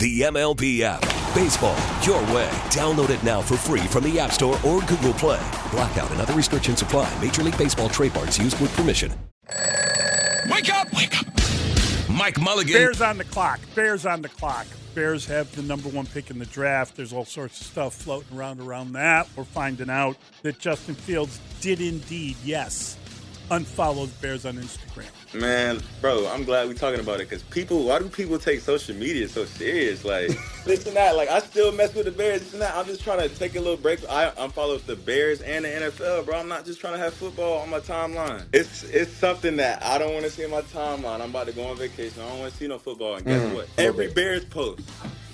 The MLB app. Baseball, your way. Download it now for free from the App Store or Google Play. Blackout and other restrictions apply. Major League Baseball trademarks used with permission. Wake up! Wake up! Mike Mulligan. Bears on the clock. Bears on the clock. Bears have the number one pick in the draft. There's all sorts of stuff floating around around that. We're finding out that Justin Fields did indeed, yes, unfollow the Bears on Instagram. Man, bro, I'm glad we're talking about it because people, why do people take social media so serious? Like, this and that. Like, I still mess with the Bears, this and that. I'm just trying to take a little break. I'm unfollow the Bears and the NFL, bro. I'm not just trying to have football on my timeline. It's it's something that I don't want to see in my timeline. I'm about to go on vacation. I don't want to see no football. And guess Mm, what? okay. Every Bears post,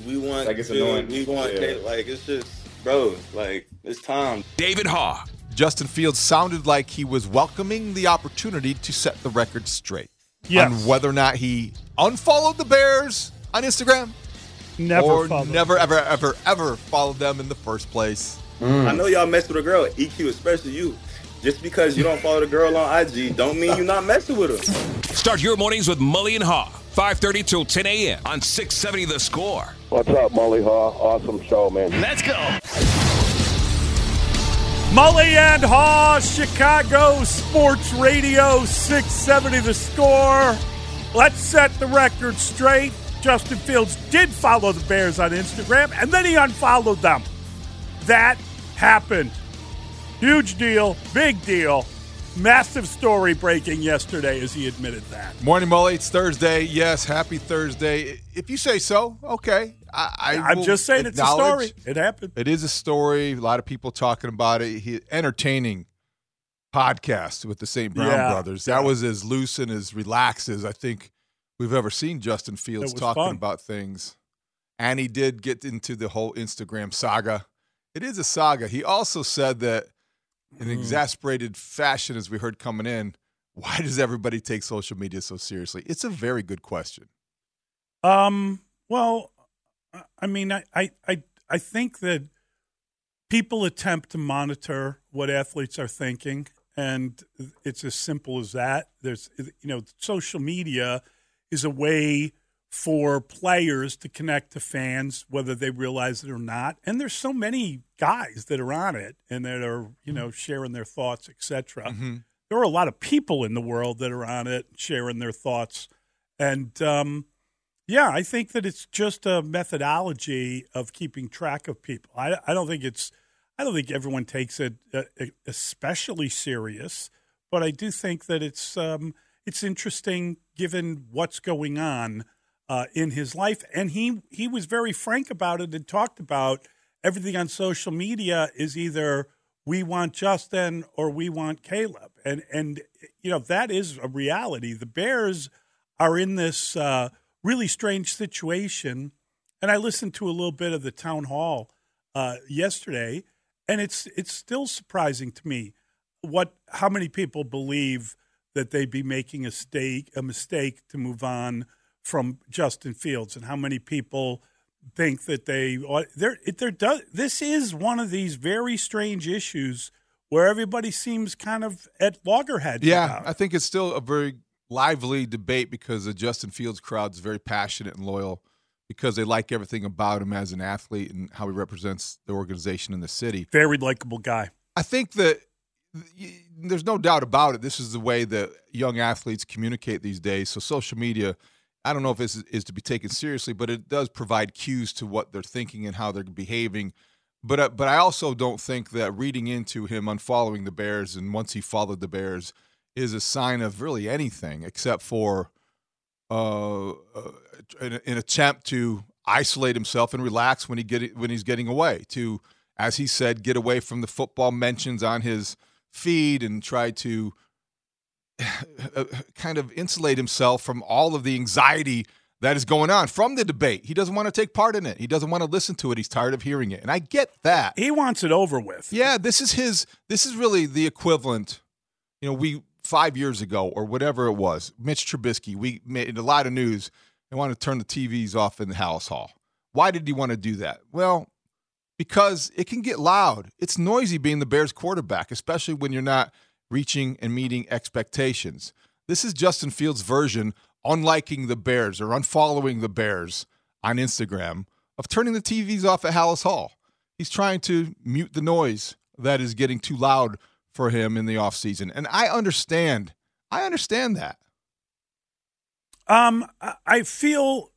we want, Like, it's Phil, annoying. we want, Yeah. like, it's just, bro, like, it's time. David Haugh. Justin Fields sounded like he was welcoming the opportunity to set the record straight Yes. on whether or not he unfollowed the Bears on Instagram Never or followed. never, ever, ever, ever followed them in the first place. Mm. I know y'all mess with a girl, EQ, especially you. Just because you don't follow the girl on IG, don't mean you're not messing with her. Start your mornings with Mully and Haugh. 5.30 till 10 a.m. on 670 The Score. What's up, Mully Haugh? Awesome show, man. Let's go. Mully and Haugh, Chicago Sports Radio 670 the score. Let's set the record straight. Justin Fields did follow the Bears on Instagram and then he unfollowed them. That happened. Huge deal, big deal. Massive story breaking yesterday as he admitted that. Morning, Mully. It's Thursday. Yes, happy Thursday. If you say so, okay. I, I I'm just saying it's a story. It happened. It is a story. A lot of people talking about it. He, entertaining podcast with the St. Brown Yeah, brothers. That was as loose and as relaxed as I think we've ever seen Justin Fields talking fun. about things. And he did get into the whole Instagram saga. It is a saga. He also said that in Mm. exasperated fashion, as we heard coming in, why does everybody take social media so seriously? It's a very good question. Um. Well, I- mean, I, I, I, I think that people attempt to monitor what athletes are thinking, and it's as simple as that. There's, you know, social media is a way for players to connect to fans, whether they realize it or not. And there's so many guys that are on it and that are, you know, sharing their thoughts, etc. There are a lot of people in the world that are on it, sharing their thoughts, and um, yeah, I think that it's just a methodology of keeping track of people. I, I don't think it's, I don't think everyone takes it uh, especially serious, but I do think that it's, um, it's interesting given what's going on uh, in his life, and he he was very frank about it and talked about everything on social media is either we want Justin or we want Caleb, and and you know that is a reality. The Bears are in this uh, really strange situation, and I listened to a little bit of the town hall uh, yesterday, and it's it's still surprising to me what how many people believe that they'd be making a mistake a mistake to move on from Justin Fields, and how many people think that they there there does this is one of these very strange issues where everybody seems kind of at loggerheads. Yeah, about. I think it's still a very lively debate because the Justin Fields crowd is very passionate and loyal because they like everything about him as an athlete and how he represents the organization in the city. Very likable guy. I think that there's no doubt about it. This is the way that young athletes communicate these days. So social media, I don't know if this is, is to be taken seriously, but it does provide cues to what they're thinking and how they're behaving. But uh, but I also don't think that reading into him unfollowing the Bears and once he followed the Bears is a sign of really anything except for uh, uh, an, an attempt to isolate himself and relax when he get when he's getting away to as he said get away from the football mentions on his feed and try to uh, kind of insulate himself from all of the anxiety that is going on from the debate. He doesn't want to take part in it. He doesn't want to listen to it. He's tired of hearing it. And I get that. He wants it over with. Yeah, this is his this is really the equivalent. You know, we 5 years ago or whatever it was, Mitch Trubisky, we made a lot of news and wanted to turn the TVs off in the Halas Hall. Why did he want to do that? Well, because it can get loud. It's noisy being the Bears quarterback, especially when you're not reaching and meeting expectations. This is Justin Fields' version, unliking the Bears or unfollowing the Bears on Instagram, of turning the TVs off at Halas Hall. He's trying to mute the noise that is getting too loud for him in the offseason. And I understand. I understand that. Um, I feel,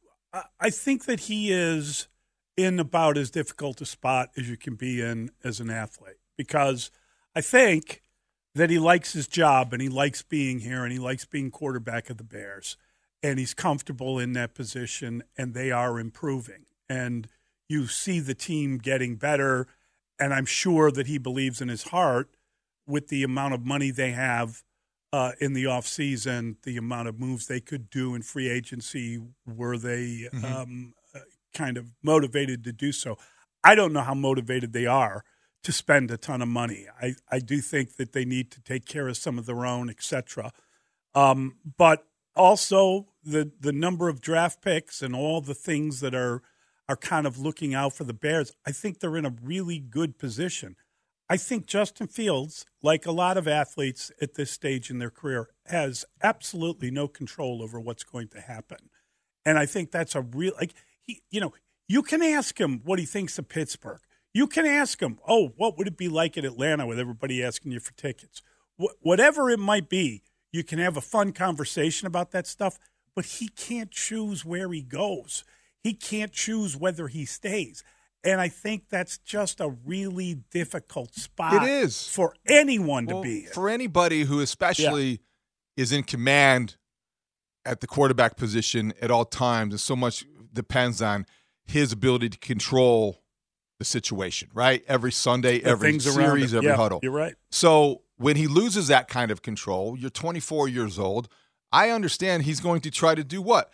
I think that he is in about as difficult a spot as you can be in as an athlete because I think that he likes his job and he likes being here and he likes being quarterback of the Bears and he's comfortable in that position and they are improving and you see the team getting better and I'm sure that he believes in his heart with the amount of money they have uh, in the offseason, the amount of moves they could do in free agency, were they mm-hmm. um, kind of motivated to do so. I don't know how motivated they are to spend a ton of money. I, I do think that they need to take care of some of their own, etc. Um, but also the the number of draft picks and all the things that are are kind of looking out for the Bears. I think they're in a really good position. I think Justin Fields, like a lot of athletes at this stage in their career, has absolutely no control over what's going to happen. And I think that's a real like he, you know, you can ask him what he thinks of Pittsburgh. You can ask him, oh, what would it be like in Atlanta with everybody asking you for tickets? Wh- whatever it might be, you can have a fun conversation about that stuff, but he can't choose where he goes. He can't choose whether he stays. And I think that's just a really difficult spot. It is for anyone well, to be in. For anybody who, especially, yeah. is in command at the quarterback position at all times, and so much depends on his ability to control the situation, right? Every Sunday, the every series, every yeah, huddle. You're right. So when he loses that kind of control, you're 24 years old. I understand he's going to try to do what?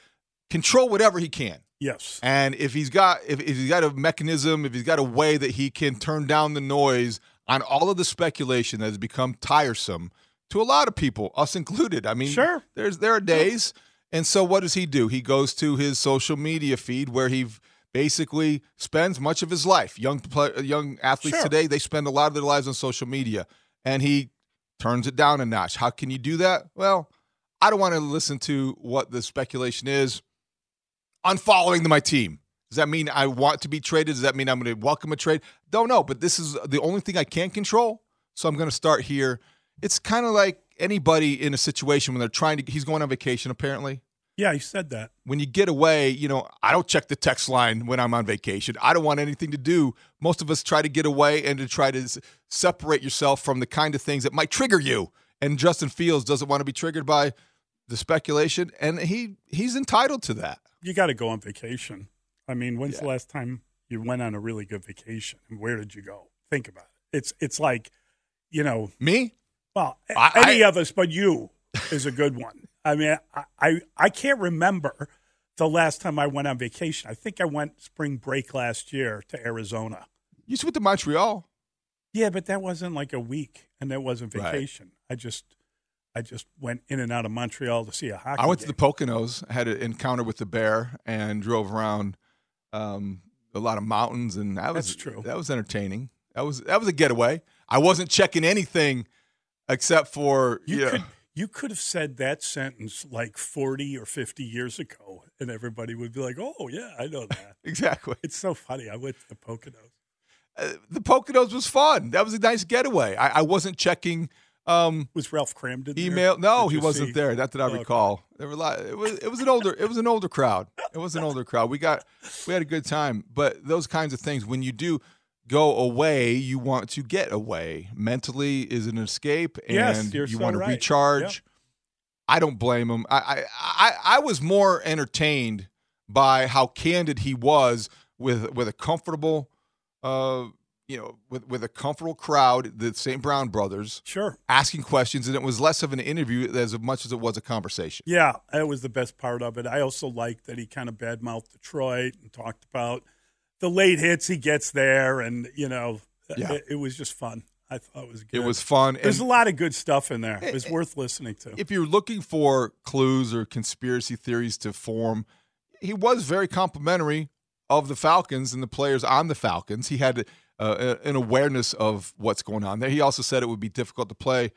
Control whatever he can. Yes. And if he's got if, if he's got a mechanism, if he's got a way that he can turn down the noise on all of the speculation that has become tiresome to a lot of people, us included. I mean, sure. There's there are days and so what does he do? He goes to his social media feed where he basically spends much of his life. Young young athletes sure. today, they spend a lot of their lives on social media and he turns it down a notch. How can you do that? Well, I don't want to listen to what the speculation is. Unfollowing my team. Does that mean I want to be traded? Does that mean I'm going to welcome a trade? Don't know, but this is the only thing I can control. So I'm going to start here. It's kind of like anybody in a situation when they're trying to he's going on vacation apparently yeah, he said that. When you get away, you know, I don't check the text line when I'm on vacation. I don't want anything to do. Most of us try to get away and to try to separate yourself from the kind of things that might trigger you. And Justin Fields doesn't want to be triggered by the speculation, and he he's entitled to that. You got to go on vacation. I mean, when's yeah. the last time you went on a really good vacation? And where did you go? Think about it. It's it's like, you know, me. Well, I, any I, of us, but you is a good one. I mean, I, I, I can't remember the last time I went on vacation. I think I went spring break last year to Arizona. You went to Montreal. Yeah, but that wasn't like a week, and that wasn't vacation. Right. I just, I just went in and out of Montreal to see a hockey. I went game. to the Poconos, had an encounter with the bear, and drove around um, a lot of mountains, and that was That's true. That was entertaining. That was that was a getaway. I wasn't checking anything except for You yeah. could you could have said that sentence like forty or fifty years ago, and everybody would be like, "Oh yeah, I know that." exactly. it's so funny. I went to the Poconos. Uh, the Poconos was fun. That was a nice getaway. I, I wasn't checking um, Was Ralph Kramden there? email. No, he wasn't see? there. Not that I Okay. recall. There were a lot. It was it was an older it was an older crowd. It was an older crowd. We got we had a good time. But those kinds of things when you do go away, you want to get away. Mentally is an escape, and Yes, you're so want to right. recharge. Yep. I don't blame him. I, I I I was more entertained by how candid he was with with a comfortable, uh, you know, with with a comfortable crowd, the St. Brown brothers, Sure. asking questions, and it was less of an interview as much as it was a conversation. Yeah, that was the best part of it. I also liked that he kind of badmouthed Detroit and talked about the late hits he gets there, and you know, Yeah. it, it was just fun. I thought it was good. It was fun. There's a lot of good stuff in there. It was worth listening to. if you're looking for clues or conspiracy theories to form, he was very complimentary of the Falcons and the players on the Falcons. He had uh, an awareness of what's going on there. He also said it would be difficult to play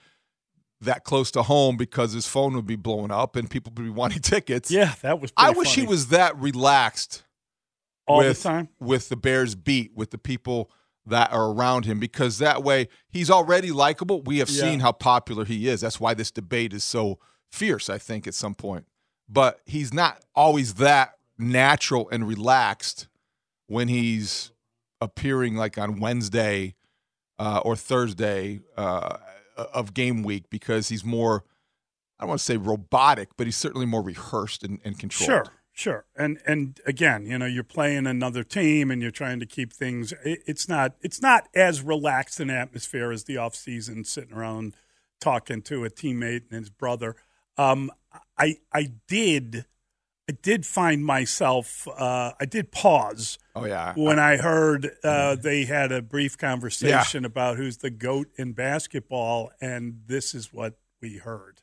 that close to home because his phone would be blowing up and people would be wanting tickets. yeah, that was. I wish he was that relaxed all with, the time. with the Bears beat, with the people that are around him, because that way he's already likable. We have Yeah. seen how popular he is. That's why this debate is so fierce, I think, at some point. But he's not always that natural and relaxed when he's appearing like on Wednesday uh, or Thursday uh, of game week because he's more, I don't want to say robotic, but he's certainly more rehearsed and, and controlled. Sure, sure. And and again, you know, you're playing another team and you're trying to keep things it, it's not it's not as relaxed an atmosphere as the off season sitting around talking to a teammate and his brother. Um I I did I did find myself uh, I did pause Oh, yeah. when I heard uh, they had a brief conversation about who's the goat in basketball and this is what we heard.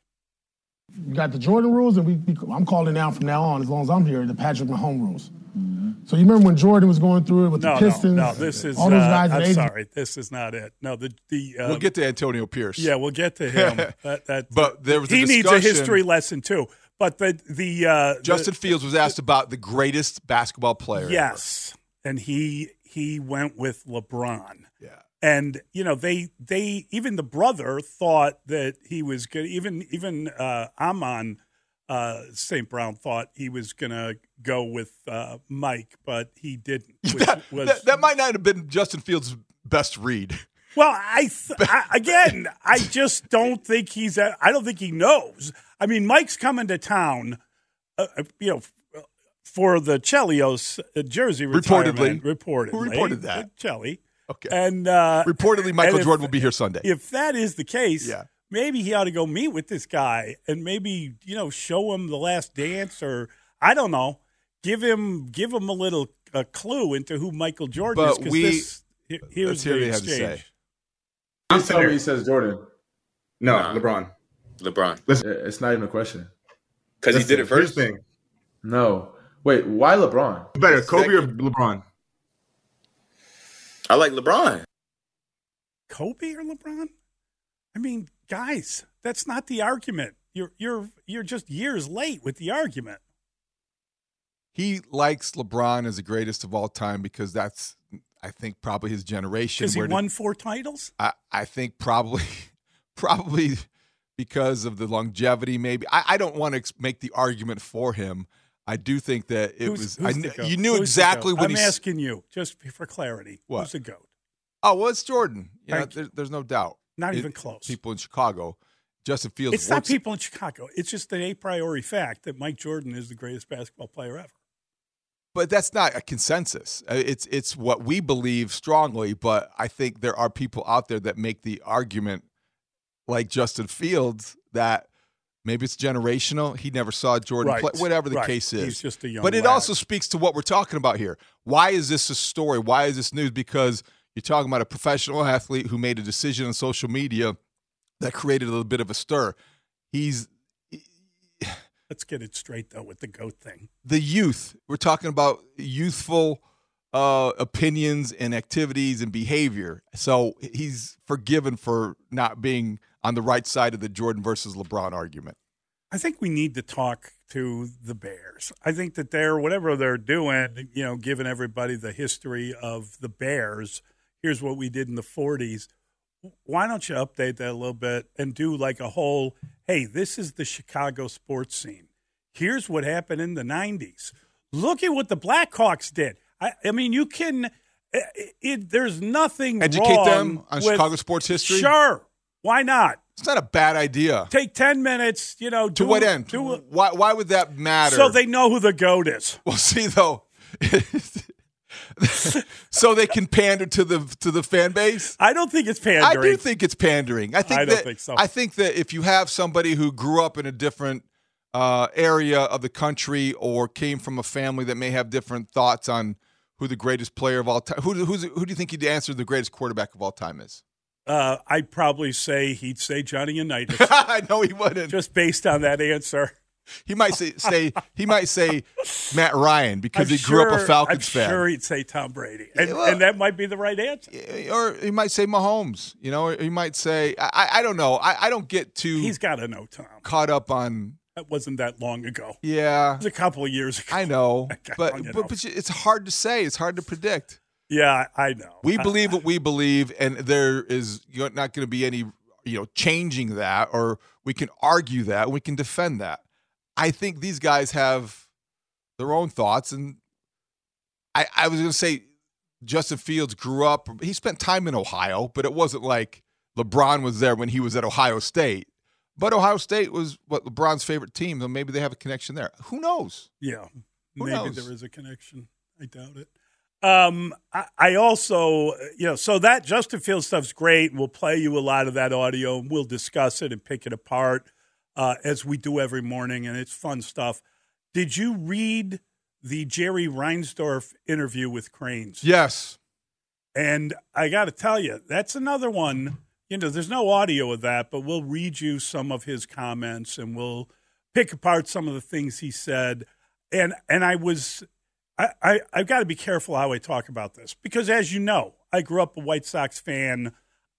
We got the Jordan rules, and we, we I'm calling now from now on, as long as I'm here, the Patrick Mahomes rules. So you remember when Jordan was going through it with No, the Pistons? no, no. This is all those uh, guys. and I'm they- sorry, this is not it. No, the the uh, We'll get to Antonio Pierce. yeah, we'll get to him. that, that, But there was a he needs a history lesson too. But the the uh, Justin the, Fields was asked about the greatest basketball player. ever. yes, and he he went with LeBron. Yeah. And you know they they even the brother thought that he was good. Even even uh, Amon uh, St. Brown thought he was going to go with uh, Mike, but he didn't. Which That, was, that, that might not have been Justin Fields' best read. Well, I, th- I again, I just don't think he's. I don't think he knows. I mean, Mike's coming to town, uh, uh, you know, for the Chelios uh, jersey retirement. Reportedly, Who reported that? Chelly. Okay. And uh, Reportedly, Michael and if- Jordan will be here Sunday. If that is the case, Yeah. maybe he ought to go meet with this guy and maybe you know show him the Last Dance or I don't know, give him give him a little a clue into who Michael Jordan is. But 'cause we- this, he- here's let's hear what the he had to say. Please tell me he says Jordan. No, Nah. LeBron. LeBron. Listen, it's not even a question. Because he did it first. thing. No. Wait, why LeBron? Better, Kobe or LeBron? I like LeBron. Kobe or LeBron? I mean, guys, that's not the argument. You're you're you're just years late with the argument. He likes LeBron as the greatest of all time because that's, I think, probably his generation. Because he where the- won four titles. I, I think probably, probably because of the longevity. Maybe I, I don't want to ex- make the argument for him. I do think that it Who's- was. who's I, you knew Who's exactly what I'm he's. asking you, just for clarity. What? Who's the goat? Oh, well, it's Jordan. You know, there, there's no doubt. Not It- even close. People in Chicago, Justin Fields. It's not people in Chicago. It's just an a priori fact that Mike Jordan is the greatest basketball player ever. but that's not a consensus. Uh, It's it's what we believe strongly. But I think there are people out there that make the argument, like Justin Fields, that maybe it's generational. He never saw Jordan Right. play. Whatever the Right. case is, He's just a young But it lad. also speaks to what we're talking about here. Why is this a story? Why is this news? Because you're talking about a professional athlete who made a decision on social media that created a little bit of a stir. He's Let's get it straight though with the goat thing. the youth. We're talking about youthful uh, opinions and activities and behavior. So he's forgiven for not being on the right side of the Jordan versus LeBron argument. I think we need to talk to the Bears. I think that they're whatever they're doing, you know, giving everybody the history of the Bears. Here's what we did in the 40s. Why don't you update that a little bit and do like a whole, hey, this is the Chicago sports scene. Here's what happened in the 90s. Look at what the Blackhawks did. I, I mean, you can. It, it, there's nothing Educate them on Chicago sports history. Sure, why not? It's not a bad idea. Take ten minutes, you know. To do- what end? do- why? Why would that matter? so they know who the goat is. Well, see though, so they can pander to the to the fan base. I don't think it's pandering. I do think it's pandering. I think I don't that, think so. I think that if you have somebody who grew up in a different uh, area of the country or came from a family that may have different thoughts on who the greatest player of all time, who who's, who do you think he'd answer the greatest quarterback of all time is? Uh, I'd probably say he'd say Johnny Unitas, I know he wouldn't. just based on that answer. He might say, say he might say Matt Ryan because I'm he grew up a Falcons I'm fan. Sure, he'd say Tom Brady, and, well- and that might be the right answer. or he might say Mahomes. You know, or he might say I, I don't know. I, I don't get too He's got to know Tom. caught up on That wasn't that long ago. yeah. It was a couple of years ago. I know, but, but but it's hard to say. It's hard to predict. Yeah, I know. We believe what we believe, and there is not going to be any you know changing that, or we can argue that, we can defend that. I think these guys have their own thoughts, and I I was going to say Justin Fields grew up. He spent time in Ohio, but it wasn't like LeBron was there when he was at Ohio State. But Ohio State was what LeBron's favorite team, so maybe they have a connection there. Who knows? Yeah, Who maybe knows? there is a connection. I doubt it. Um, I, I also, you know, so that Justin Field stuff's great. We'll play you a lot of that audio and we'll discuss it and pick it apart uh, as we do every morning, and it's fun stuff. Did you read the Jerry Reinsdorf interview with Crain's? Yes. And I got to tell you, that's another one. You know, there's no audio of that, but we'll read you some of his comments and we'll pick apart some of the things he said. And and I was, I, I I've got to be careful how I talk about this because, as you know, I grew up a White Sox fan.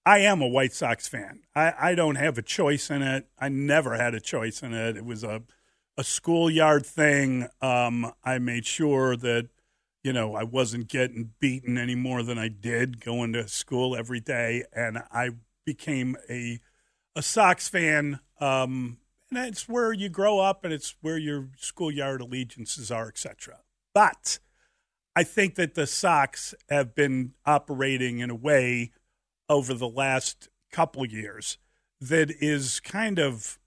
I am a White Sox fan. I, I don't have a choice in it. I never had a choice in it. It was a a schoolyard thing. Um, I made sure that you know, I wasn't getting beaten any more than I did going to school every day, and I became a a Sox fan. Um, and it's where you grow up, and it's where your schoolyard allegiances are, etc. But I think that the Sox have been operating in a way over the last couple years that is kind of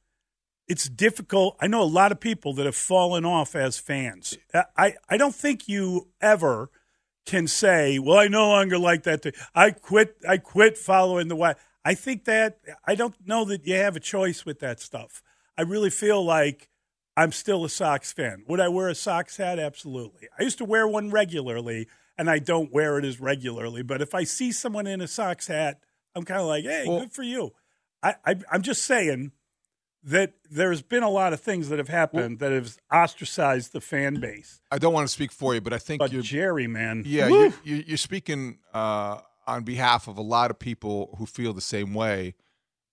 it's difficult. I know a lot of people that have fallen off as fans. I, I don't think you ever can say, "Well, I no longer like that." I quit. I quit following the way. I think that I don't know that you have a choice with that stuff. I really feel like I'm still a Sox fan. Would I wear a Sox hat? Absolutely. I used to wear one regularly, and I don't wear it as regularly. But if I see someone in a Sox hat, I'm kind of like, "Hey, Well- good for you." I, I I'm just saying that there's been a lot of things that have happened that have ostracized the fan base. I don't want to speak for you, but I think But you're Jerry, man, Yeah, woo. you're, you're speaking uh, on behalf of a lot of people who feel the same way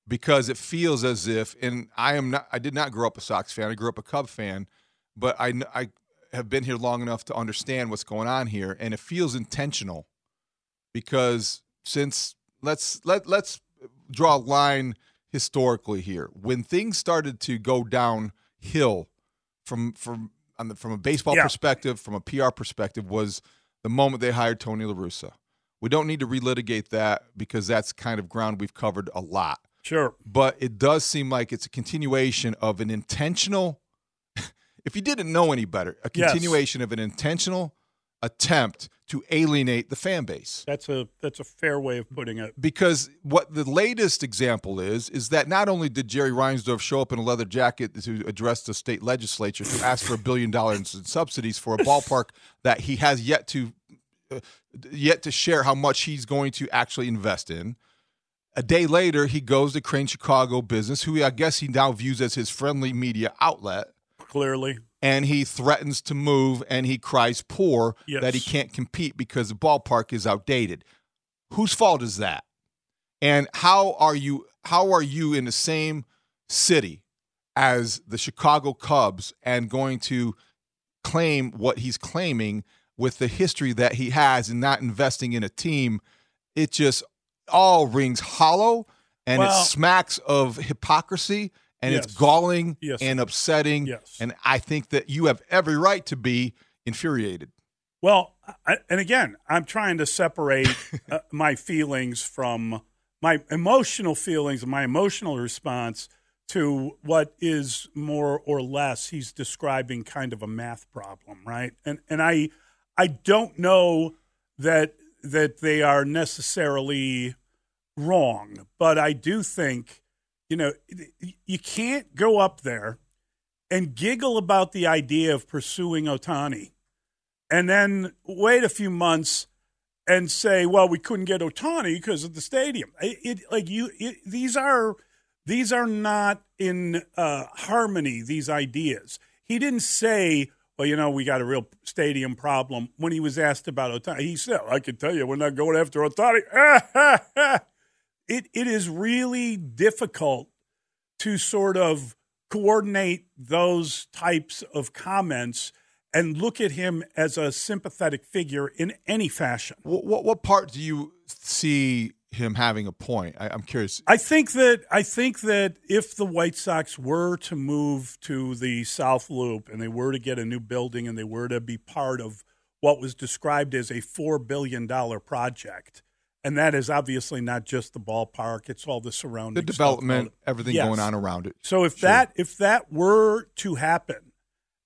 because it feels as if, and I am not, I did not grow up a Sox fan. I grew up a Cub fan, but I, I have been here long enough to understand what's going on here, and it feels intentional because since let's let let's draw a line historically here. When things started to go downhill from from on the, from a baseball Yeah. perspective, from a PR perspective, was the moment they hired Tony La Russa. We don't need to relitigate that because that's kind of ground we've covered a lot. Sure. But it does seem like it's a continuation of an intentional, if you didn't know any better, a Yes. continuation of an intentional attempt to alienate the fan base That's a that's a fair way of putting it. because what the latest example is is that not only did Jerry Reinsdorf show up in a leather jacket to address the state legislature to ask for a billion dollars in subsidies for a ballpark that he has yet to uh, yet to share how much he's going to actually invest in. A day later, he goes to Crain's Chicago Business, who I guess he now views as his friendly media outlet. Clearly. and he threatens to move and he cries poor Yes. that he can't compete because the ballpark is outdated. Whose fault is that? And how are you how are you in the same city as the Chicago Cubs and going to claim what he's claiming with the history that he has and not investing in a team? It just all rings hollow and Well- it smacks of hypocrisy and it's galling Yes. and upsetting. Yes. And I think that you have every right to be infuriated. Well, I, and again, I'm trying to separate uh, my feelings from my emotional feelings and my emotional response to what is more or less he's describing kind of a math problem, right? And and I I don't know that that they are necessarily wrong, but I do think you know you can't go up there and giggle about the idea of pursuing Ohtani and then wait a few months and say, "Well, we couldn't get Ohtani because of the stadium." It, it like you, it, these are these are not in uh, harmony. These ideas. He didn't say, "Well, you know, we got a real stadium problem." When he was asked about Ohtani, he said, "I can tell you, we're not going after Ohtani." it it is really difficult to sort of coordinate those types of comments and look at him as a sympathetic figure in any fashion. What, what, what part do you see him having a point? I, I'm curious. I think that I think that if the White Sox were to move to the South Loop and they were to get a new building and they were to be part of what was described as a four billion dollar project, and that is obviously not just the ballpark; it's all the surrounding The development, everything Yes. going on around it. So if Sure. that if that were to happen,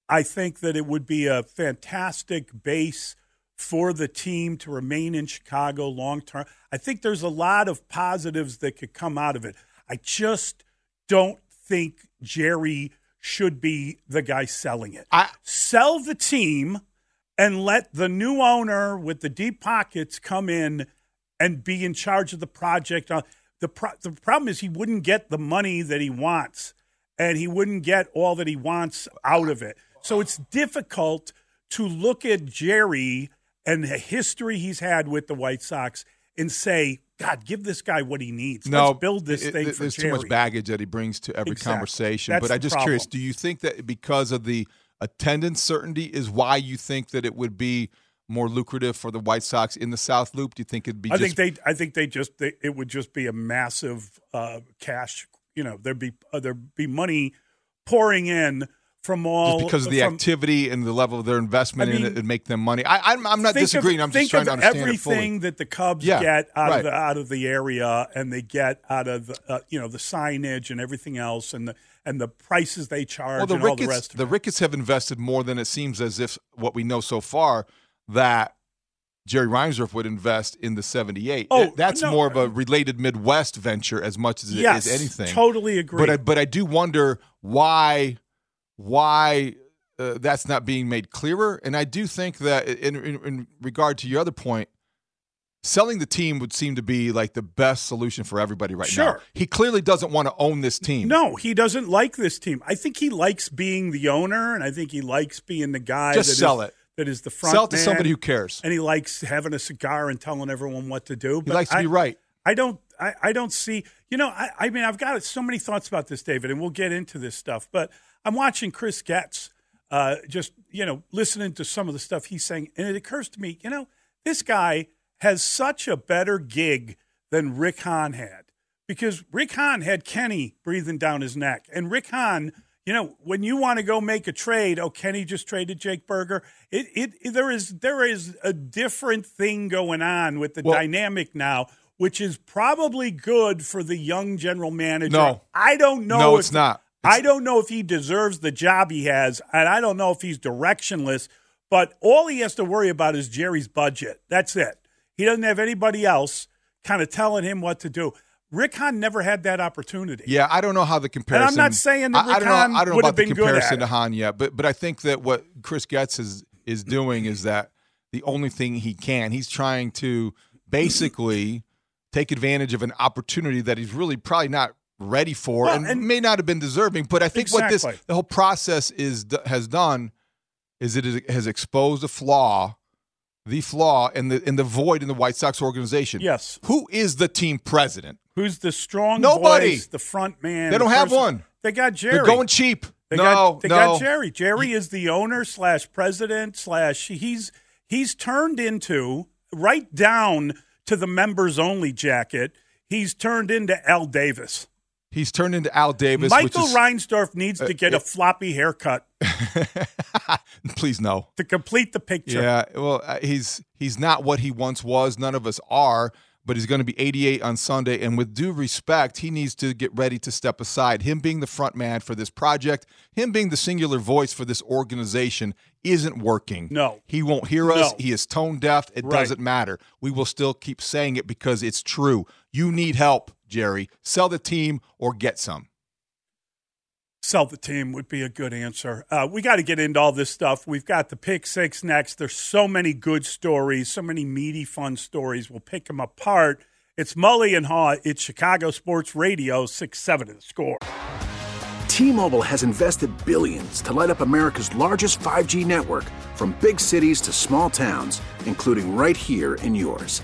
I think that it would be a fantastic base for the team to remain in Chicago long term. I think there's a lot of positives that could come out of it. I just don't think Jerry should be the guy selling it. I, Sell the team and let the new owner with the deep pockets come in and be in charge of the project. Uh, The, pro- the problem is he wouldn't get the money that he wants and he wouldn't get all that he wants out of it. So it's difficult to look at Jerry and the history he's had with the White Sox and say, God, give this guy what he needs. No, Let's build this it- thing it- there's Jerry. too much baggage that he brings to every Exactly. conversation. That's but I'm just curious: do you think that because of the attendance certainty is why you think that it would be more lucrative for the White Sox in the South Loop? Do you think it'd be? I just, think they. I think they just. They, it would just be a massive uh, cash. You know, there'd be uh, there'd be money pouring in from all just because of the activity and the level of their investment I mean, it, it'd make them money. I, I'm, I'm not disagreeing. Of, I'm just trying to understand everything that the Cubs Yeah, get out right. of the out of the area, and they get out of the uh, you know the signage and everything else, and the and the prices they charge, Well, the and all the Ricketts, rest. Of the Ricketts have invested more than it seems as if what we know so far that Jerry Reinsdorf would invest in the 78. Oh, that's no. more of a related Midwest venture as much as it is Yes, anything. totally agree. But I, but I do wonder why why uh, that's not being made clearer. And I do think that in, in, in regard to your other point, selling the team would seem to be like the best solution for everybody right now. Sure. He clearly doesn't want to own this team. No, he doesn't like this team. I think he likes being the owner, and I think he likes being the guy. Just that is- sell it. That is the front. Sell it to man, somebody who cares. and he likes having a cigar and telling everyone what to do. He But likes to I- be right. I don't. I, I don't see. You know. I, I mean, I've got so many thoughts about this, David, and we'll get into this stuff. But I'm watching Chris Getz, uh, just you know, listening to some of the stuff he's saying, and it occurs to me, you know, this guy has such a better gig than Rick Hahn had because Rick Hahn had Kenny breathing down his neck, and Rick Hahn. You know, when you want to go make a trade, oh, Kenny just traded Jake Burger. It, it, it- there is there is a different thing going on with the Well- dynamic now, which is probably good for the young general manager. No. I don't know. No, if- it's not. I don't know if he deserves the job he has, and I don't know if he's directionless. But all he has to worry about is Jerry's budget. That's it. He doesn't have anybody else kind of telling him what to do. Rick Hahn never had that opportunity. Yeah, I don't know how the comparison. I'm not saying that I, I Rick don't know. Hahn I don't know would about the been good at comparison to Hahn yet, but but I think that what Chris Getz is is doing is that the only thing he can. He's trying to basically take advantage of an opportunity that he's really probably not ready for Well, and, and- may not have been deserving. But I think what this the whole process is has done is it has exposed a flaw, the flaw in the in the void in the White Sox organization. Yes. Who is the team president? Who's the strong Nobody. voice, the front man? They don't the have one. They got Jerry. They're going cheap. They no, got, they no. got Jerry. Jerry is the owner slash president slash he's he's turned into right down to the members only jacket. He's turned into Al Davis. He's turned into Al Davis. which Michael is, Reinsdorf needs to Uh, get a floppy haircut Please no. to complete the picture. Yeah, well, uh, he's he's not what he once was. None of us are, but he's going to be 88 on Sunday. And with due respect, he needs to get ready to step aside. Him being the front man for this project, him being the singular voice for this organization, isn't working. No. he won't hear us. No. He is tone deaf. It Right. doesn't matter. We will still keep saying it because it's true. You need help, Jerry. Sell the team or get some. Sell the team would be a good answer. Uh, we got to get into all this stuff. We've got the pick six next. There's so many good stories, so many meaty, fun stories. We'll pick them apart. It's Mully and Haugh. It's Chicago Sports Radio, 6 7 to the score. T-Mobile has invested billions to light up America's largest 5G network from big cities to small towns, including right here in yours.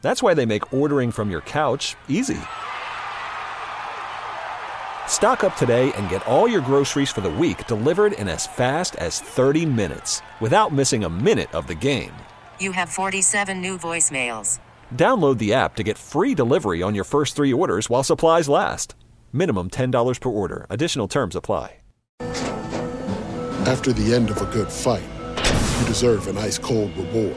That's why they make ordering from your couch easy. Stock up today and get all your groceries for the week delivered in as fast as 30 minutes without missing a minute of the game. You have 47 new voicemails. Download the app to get free delivery on your first three orders while supplies last. Minimum $10 per order. Additional terms apply. After the end of a good fight, you deserve an ice cold reward.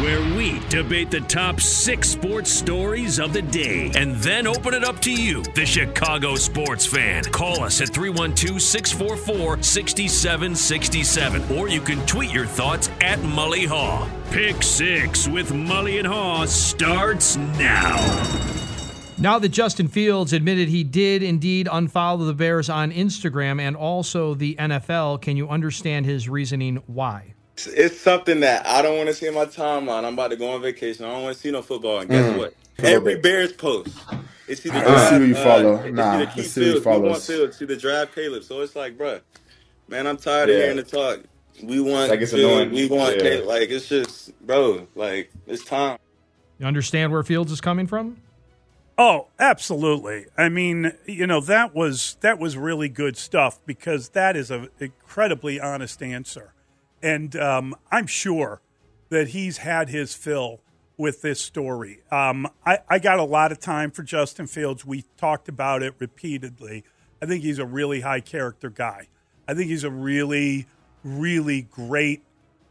where we debate the top six sports stories of the day and then open it up to you, the Chicago sports fan. Call us at 312 644 6767, or you can tweet your thoughts at Mully Haugh. Pick Six with Mully and Haugh starts now. Now that Justin Fields admitted he did indeed unfollow the Bears on Instagram and also the NFL, can you understand his reasoning why? It's, it's something that I don't want to see in my timeline. I'm about to go on vacation. I don't want to see no football. And guess Mm. what? Every bit. Bears post. It's either Let's see drive, who you uh, follow. it's Nah, either let's keep see who you Fields, we want follows. Fields, it's either drive Caleb. So it's like, bruh, man, I'm tired of Yeah. hearing the talk. We want Like, it's Fields, annoying. we want Yeah. Caleb. Like it's just, bro, like it's time. You understand where Fields is coming from? Oh, absolutely. I mean, you know, that was that was really good stuff because that is an incredibly honest answer. And um, I'm sure that he's had his fill with this story. Um, I, I got a lot of time for Justin Fields. We talked about it repeatedly. I think he's a really high character guy. I think he's a really, really great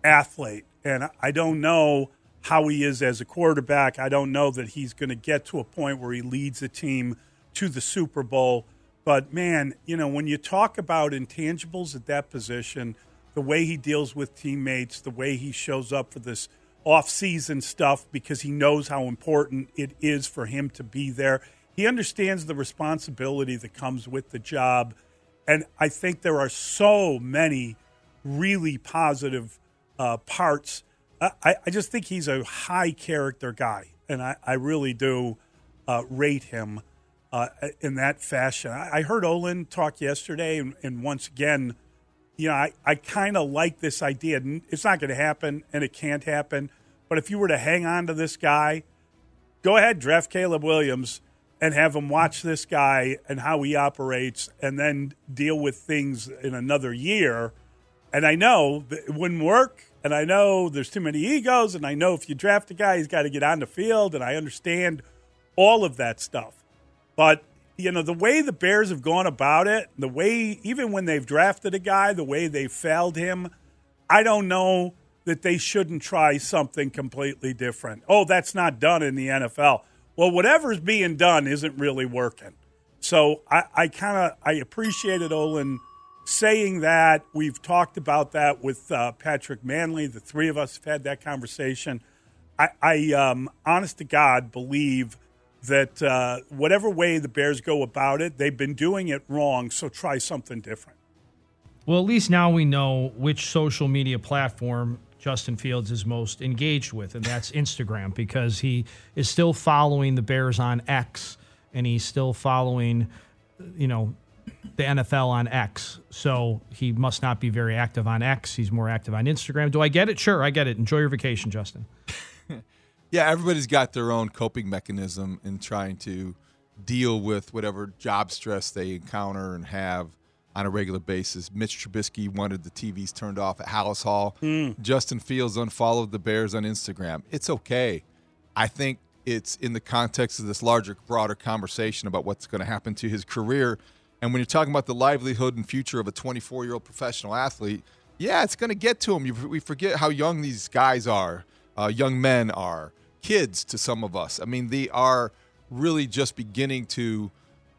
athlete. And I don't know how he is as a quarterback. I don't know that he's going to get to a point where he leads the team to the Super Bowl. But man, you know, when you talk about intangibles at that position, the way he deals with teammates, the way he shows up for this off-season stuff because he knows how important it is for him to be there. He understands the responsibility that comes with the job. And I think there are so many really positive uh, parts. I, I just think he's a high character guy, and I, I really do uh, rate him uh, in that fashion. I, I heard Olin talk yesterday, and, and once again, you know, I, I kind of like this idea. It's not going to happen, and it can't happen. But if you were to hang on to this guy, go ahead, draft Caleb Williams. and have him watch this guy and how he operates and then deal with things in another year. And I know it wouldn't work. And I know there's too many egos. And I know if you draft a guy, he's got to get on the field. And I understand all of that stuff. But, you know, the way the Bears have gone about it, the way, even when they've drafted a guy, the way they've failed him, I don't know that they shouldn't try something completely different. Oh, that's not done in the NFL. Well, whatever's being done isn't really working. So I, I kind of I appreciated Olin saying that. We've talked about that with uh, Patrick Mannelly. The three of us have had that conversation. I, I um, honest to God, believe that uh, whatever way the Bears go about it, they've been doing it wrong. So try something different. Well, at least now we know which social media platform Justin Fields is most engaged with, and that's Instagram, because he is still following the Bears on X, and he's still following, you know, the NFL on X. So he must not be very active on X. He's more active on Instagram. Do I get it? Sure, I get it. Enjoy your vacation, Justin. Yeah, everybody's got their own coping mechanism in trying to deal with whatever job stress they encounter and have on a regular basis. Mitch Trubisky wanted the TVs turned off at Halas Hall. Mm. Justin Fields unfollowed the Bears on Instagram. It's okay. I think it's in the context of this larger, broader conversation about what's going to happen to his career. And when you're talking about the livelihood and future of a 24 year old professional athlete, yeah, it's going to get to him. You, we forget how young these guys are, uh, young men are, kids to some of us. I mean, they are really just beginning to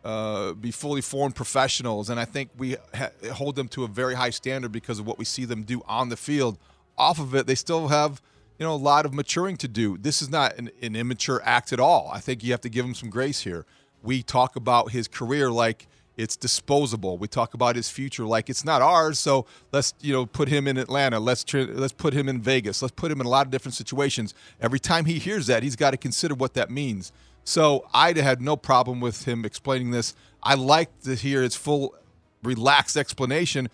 uh, be fully formed professionals. And I think we ha- hold them to a very high standard because of what we see them do on the field. Off of it, they still have you know a lot of maturing to do. This is not an, an immature act at all. I think you have to give him some grace here. We talk about his career like it's disposable. We talk about his future like it's not ours. So let's you know put him in Atlanta. Let's tr- let's put him in Vegas. Let's put him in a lot of different situations. Every time he hears that, he's got to consider what that means. So I had no problem with him explaining this. I like to hear his full, relaxed explanation.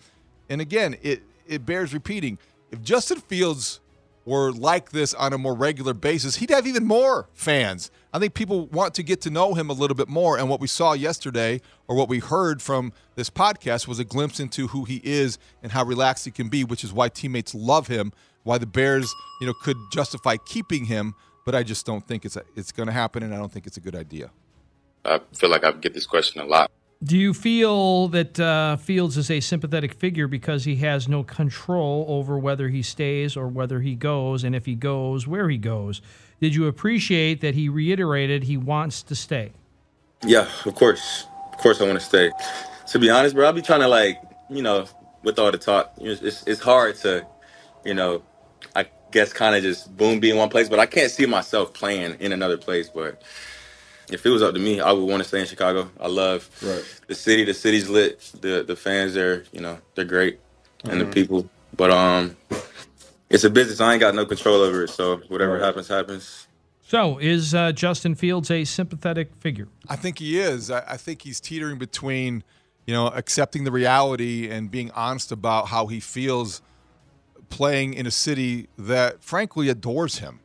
And again, it it bears repeating. If Justin Fields were like this on a more regular basis, he'd have even more fans. I think people want to get to know him a little bit more. And what we saw yesterday, or what we heard from this podcast, was a glimpse into who he is and how relaxed he can be, which is why teammates love him, why the Bears, you know, could justify keeping him. But I just don't think it's a, it's going to happen, and I don't think it's a good idea. I feel like I get this question a lot. Do you feel that uh, Fields is a sympathetic figure because he has no control over whether he stays or whether he goes, and if he goes, where he goes? Did you appreciate that he reiterated he wants to stay? Yeah, of course. Of course, I want to stay. To be honest, bro, I'll be trying to, like, you know, with all the talk, it's, it's hard to, you know, I guess kind of just boom, be in one place, but I can't see myself playing in another place. But if it was up to me, I would want to stay in Chicago. I love Right. the city. The city's lit. The the fans there, you know, they're great, and the Mhm. people. But um, it's a business. I ain't got no control over it. So whatever happens, happens. So, is uh, Justin Fields a sympathetic figure? I think he is. I, I think he's teetering between, you know, accepting the reality and being honest about how he feels playing in a city that frankly adores him.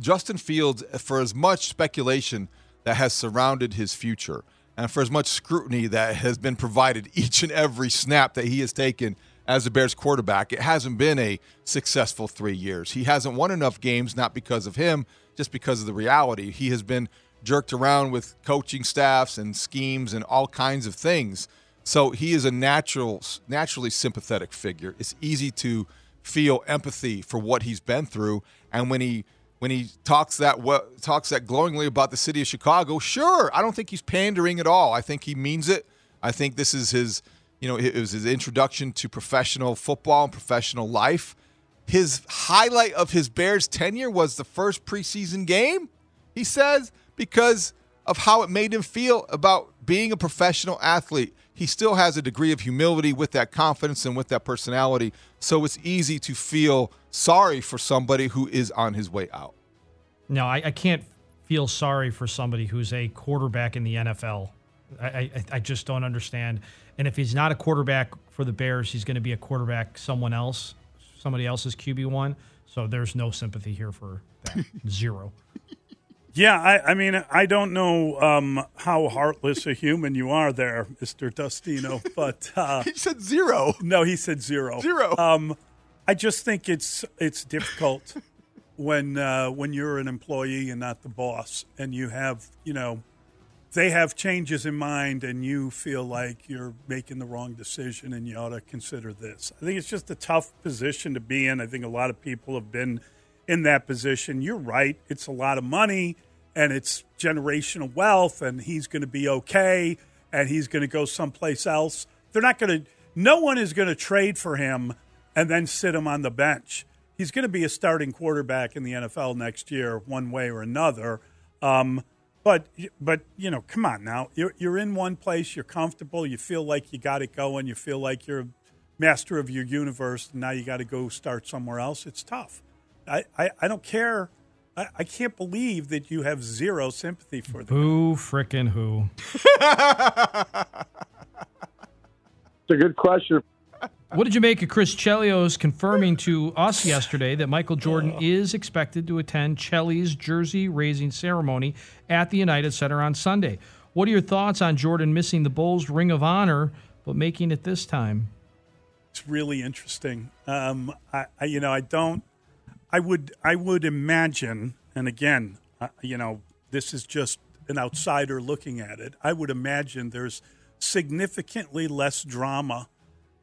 Justin Fields, for as much speculation that has surrounded his future and for as much scrutiny that has been provided each and every snap that he has taken as the Bears quarterback, it hasn't been a successful three years. He hasn't won enough games, not because of him, just because of the reality. He has been jerked around with coaching staffs and schemes and all kinds of things. So he is a natural, naturally sympathetic figure. It's easy to feel empathy for what he's been through, and when he when he talks that talks that glowingly about the city of Chicago, sure, I don't think he's pandering at all. I think he means it. I think this is his, you know, it was his introduction to professional football and professional life. His highlight of his Bears tenure was the first preseason game. He says because of how it made him feel about being a professional athlete. He still has a degree of humility with that confidence and with that personality. So it's easy to feel sorry for somebody who is on his way out. No, I, I can't feel sorry for somebody who's a quarterback in the NFL. I, I, I just don't understand. And if he's not a quarterback for the Bears, he's going to be a quarterback someone else, somebody else's QB one. So there's no sympathy here for that. Zero. Yeah, I, I mean, I don't know um, how heartless a human you are there, Mister Dustino, but uh, he said zero. No, he said zero. Zero. Um, I just think it's it's difficult when uh, when you're an employee and not the boss, and you have you know they have changes in mind, and you feel like you're making the wrong decision, and you ought to consider this. I think it's just a tough position to be in. I think a lot of people have been in that position. You're right; it's a lot of money, and it's generational wealth, and he's going to be okay, and he's going to go someplace else. They're not going to. No one is going to trade for him and then sit him on the bench. He's going to be a starting quarterback in the NFL next year, one way or another. Um, but but you know, come on now. You're you're in one place. You're comfortable. You feel like you got it going. You feel like you're master of your universe. And now you got to go start somewhere else. It's tough. I, I, I don't care. I, I can't believe that you have zero sympathy for them. Who frickin' who? It's a good question. What did you make of Chris Chelios confirming to us yesterday that Michael Jordan is expected to attend Chelly's jersey raising ceremony at the United Center on Sunday? What are your thoughts on Jordan missing the Bulls Ring of Honor but making it this time? It's really interesting. Um, I, I, you know, I don't. I would, I would imagine, and again, uh, you know, this is just an outsider looking at it. I would imagine there's significantly less drama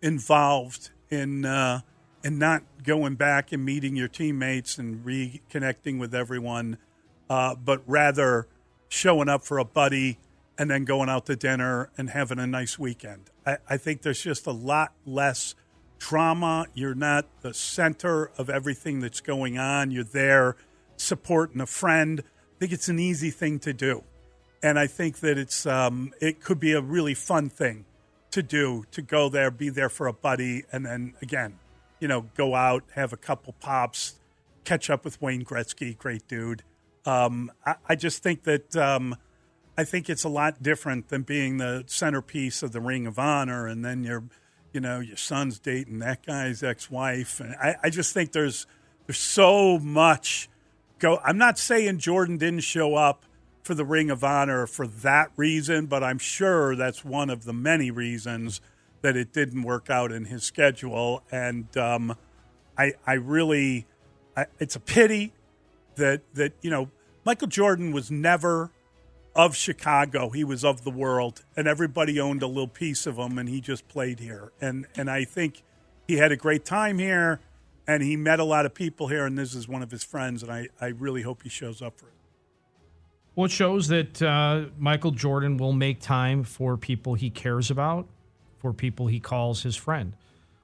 involved in uh, in not going back and meeting your teammates and reconnecting with everyone, uh, but rather showing up for a buddy and then going out to dinner and having a nice weekend. I, I think there's just a lot less drama. You're not the center of everything that's going on. You're there supporting a friend. I think it's an easy thing to do, and I think that it's um, it could be a really fun thing to do to go there, be there for a buddy, and then again, you know, go out, have a couple pops, catch up with Wayne Gretzky, great dude. Um, I, I, just think that um, I think it's a lot different than being the centerpiece of the Ring of Honor, and then your, you know, your son's dating that guy's ex-wife, and I, I just think there's there's so much. Go. I'm not saying Jordan didn't show up for the Ring of Honor for that reason, but I'm sure that's one of the many reasons that it didn't work out in his schedule. And um, I, I really, I, it's a pity that that you know Michael Jordan was never of Chicago. He was of the world, and everybody owned a little piece of him, and he just played here. And and I think he had a great time here, and he met a lot of people here, and this is one of his friends, and I, I really hope he shows up for it. Well, it shows that uh, Michael Jordan will make time for people he cares about, for people he calls his friend.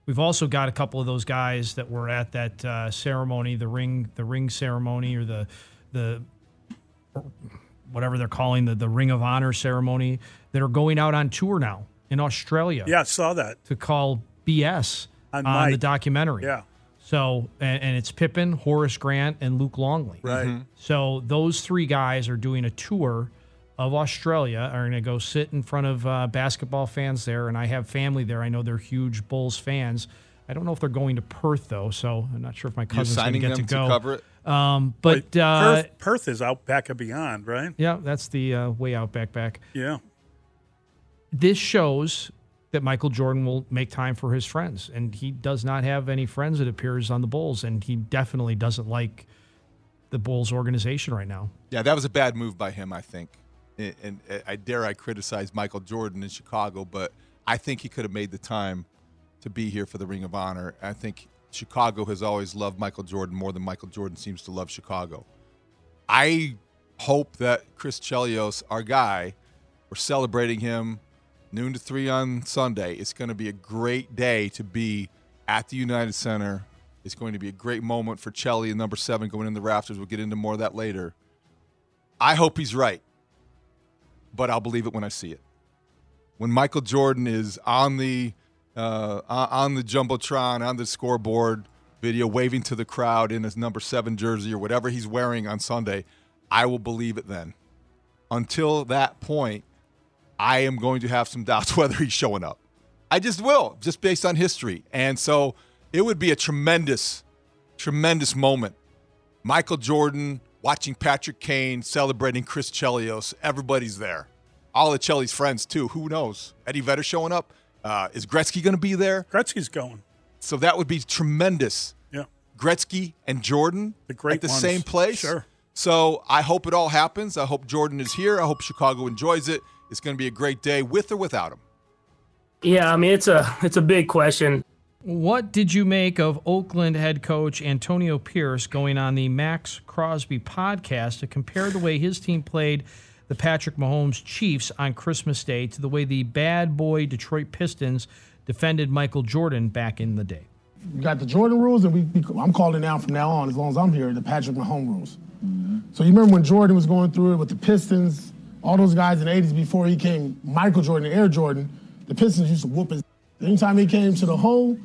We've also got a couple of those guys that were at that uh, ceremony, the ring, the ring ceremony, or the the whatever they're calling the the Ring of Honor ceremony, that are going out on tour now in Australia. Yeah, I saw that to call BS on, on the documentary. Yeah. So, and, and, it's Pippen, Horace Grant, and Luke Longley. Right. Mm-hmm. So those three guys are doing a tour of Australia. Are going to go sit in front of uh, basketball fans there, and I have family there. I know they're huge Bulls fans. I don't know if they're going to Perth though, so I'm not sure if my cousin's going to get to go. To cover it? Um, but Wait, uh, Perth, Perth, is out back and beyond, right? Yeah, that's the uh, way out back back. Yeah. This shows that Michael Jordan will make time for his friends. And he does not have any friends, it appears, on the Bulls. And he definitely doesn't like the Bulls organization right now. Yeah, that was a bad move by him, I think. And, and uh, I dare I criticize Michael Jordan in Chicago, but I think he could have made the time to be here for the Ring of Honor. I think Chicago has always loved Michael Jordan more than Michael Jordan seems to love Chicago. I hope that Chris Chelios, our guy, we're celebrating him noon to 3 on Sunday. It's going to be a great day to be at the United Center. It's going to be a great moment for Chelly and number seven going in the rafters. We'll get into more of that later. I hope he's right, but I'll believe it when I see it. When Michael Jordan is on the uh, on the jumbotron, on the scoreboard video, waving to the crowd in his number seven jersey or whatever he's wearing on Sunday, I will believe it then. Until that point, I am going to have some doubts whether he's showing up. I just will, just based on history. And so it would be a tremendous, tremendous moment. Michael Jordan watching Patrick Kane celebrating Chris Chelios. Everybody's there. All of Chelly's friends, too. Who knows? Eddie Vedder showing up. Uh, is Gretzky going to be there? Gretzky's going. So that would be tremendous. Yeah. Gretzky and Jordan The great at the ones. same place. Sure. So I hope it all happens. I hope Jordan is here. I hope Chicago enjoys it. It's going to be a great day with or without him. Yeah, I mean it's a it's a big question. What did you make of Oakland head coach Antonio Pierce going on the Maxx Crosby podcast to compare the way his team played the Patrick Mahomes Chiefs on Christmas Day to the way the bad boy Detroit Pistons defended Michael Jordan back in the day? We got the Jordan rules, and we, we I'm calling now from now on, as long as I'm here, the Patrick Mahomes rules. Mm-hmm. So you remember when Jordan was going through it with the Pistons, all those guys in the 80s before he came Michael Jordan, Air Jordan, the Pistons used to whoop his. Anytime he came to the hole,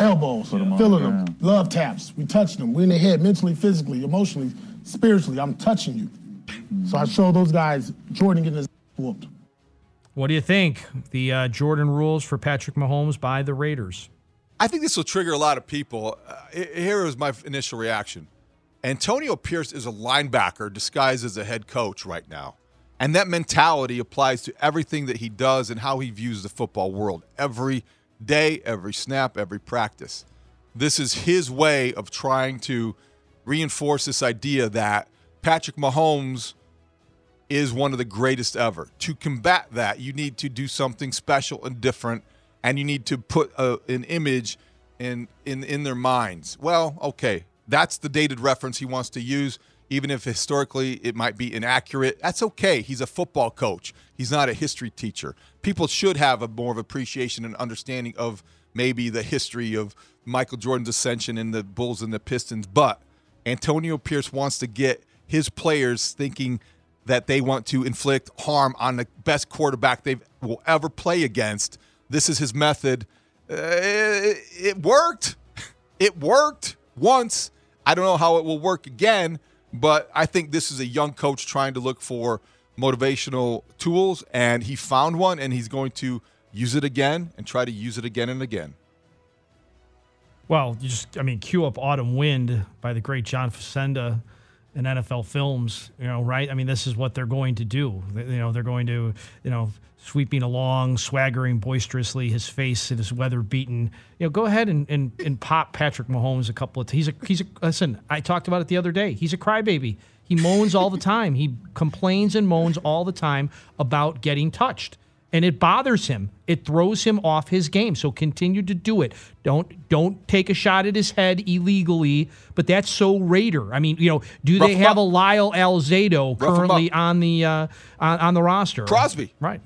elbows, filling them, love taps. We touched them. We in the head, mentally, physically, emotionally, spiritually. I'm touching you. So I show those guys Jordan getting his whooped. What do you think? The uh, Jordan rules for Patrick Mahomes by the Raiders. I think this will trigger a lot of people. Uh, here is my initial reaction. Antonio Pierce is a linebacker disguised as a head coach right now. And that mentality applies to everything that he does and how he views the football world every day, every snap, every practice. This is his way of trying to reinforce this idea that Patrick Mahomes is one of the greatest ever. To combat that, you need to do something special and different, and you need to put a, an image in, in in their minds. Well, okay, that's the dated reference he wants to use, even if historically it might be inaccurate. That's okay. He's a football coach. He's not a history teacher. People should have a more of appreciation and understanding of maybe the history of Michael Jordan's ascension in the Bulls and the Pistons, but Antonio Pierce wants to get his players thinking that they want to inflict harm on the best quarterback they will ever play against. This is his method. Uh, it, it worked. It worked once. I don't know how it will work again, but I think this is a young coach trying to look for motivational tools, and he found one, and he's going to use it again and try to use it again and again. Well, you just, I mean, cue up Autumn Wind by the great John Facenda in NFL films, you know, right? I mean, this is what they're going to do. You know, they're going to, you know, sweeping along, swaggering boisterously, his face and his weather beaten. You know, go ahead and, and, and pop Patrick Mahomes a couple of. He's a he's a listen. I talked about it the other day. He's a crybaby. He moans all the time. He complains and moans all the time about getting touched. And it bothers him. It throws him off his game. So continue to do it. Don't don't take a shot at his head illegally. But that's so Raider. I mean, you know, do Rough they have up. a Lyle Alzado currently on the uh, on, on the roster? Crosby. Right.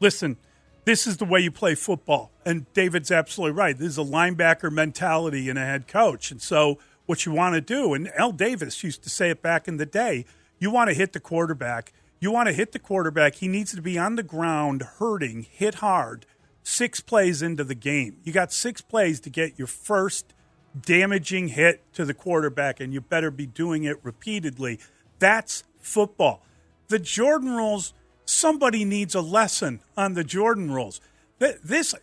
Listen, this is the way you play football. And David's absolutely right. This is a linebacker mentality in a head coach. And so, what you want to do, and Al Davis used to say it back in the day, you want to hit the quarterback. You want to hit the quarterback. He needs to be on the ground, hurting, hit hard, six plays into the game. You got six plays to get your first damaging hit to the quarterback, and you better be doing it repeatedly. That's football. The Jordan rules, somebody needs a lesson on the Jordan rules. This,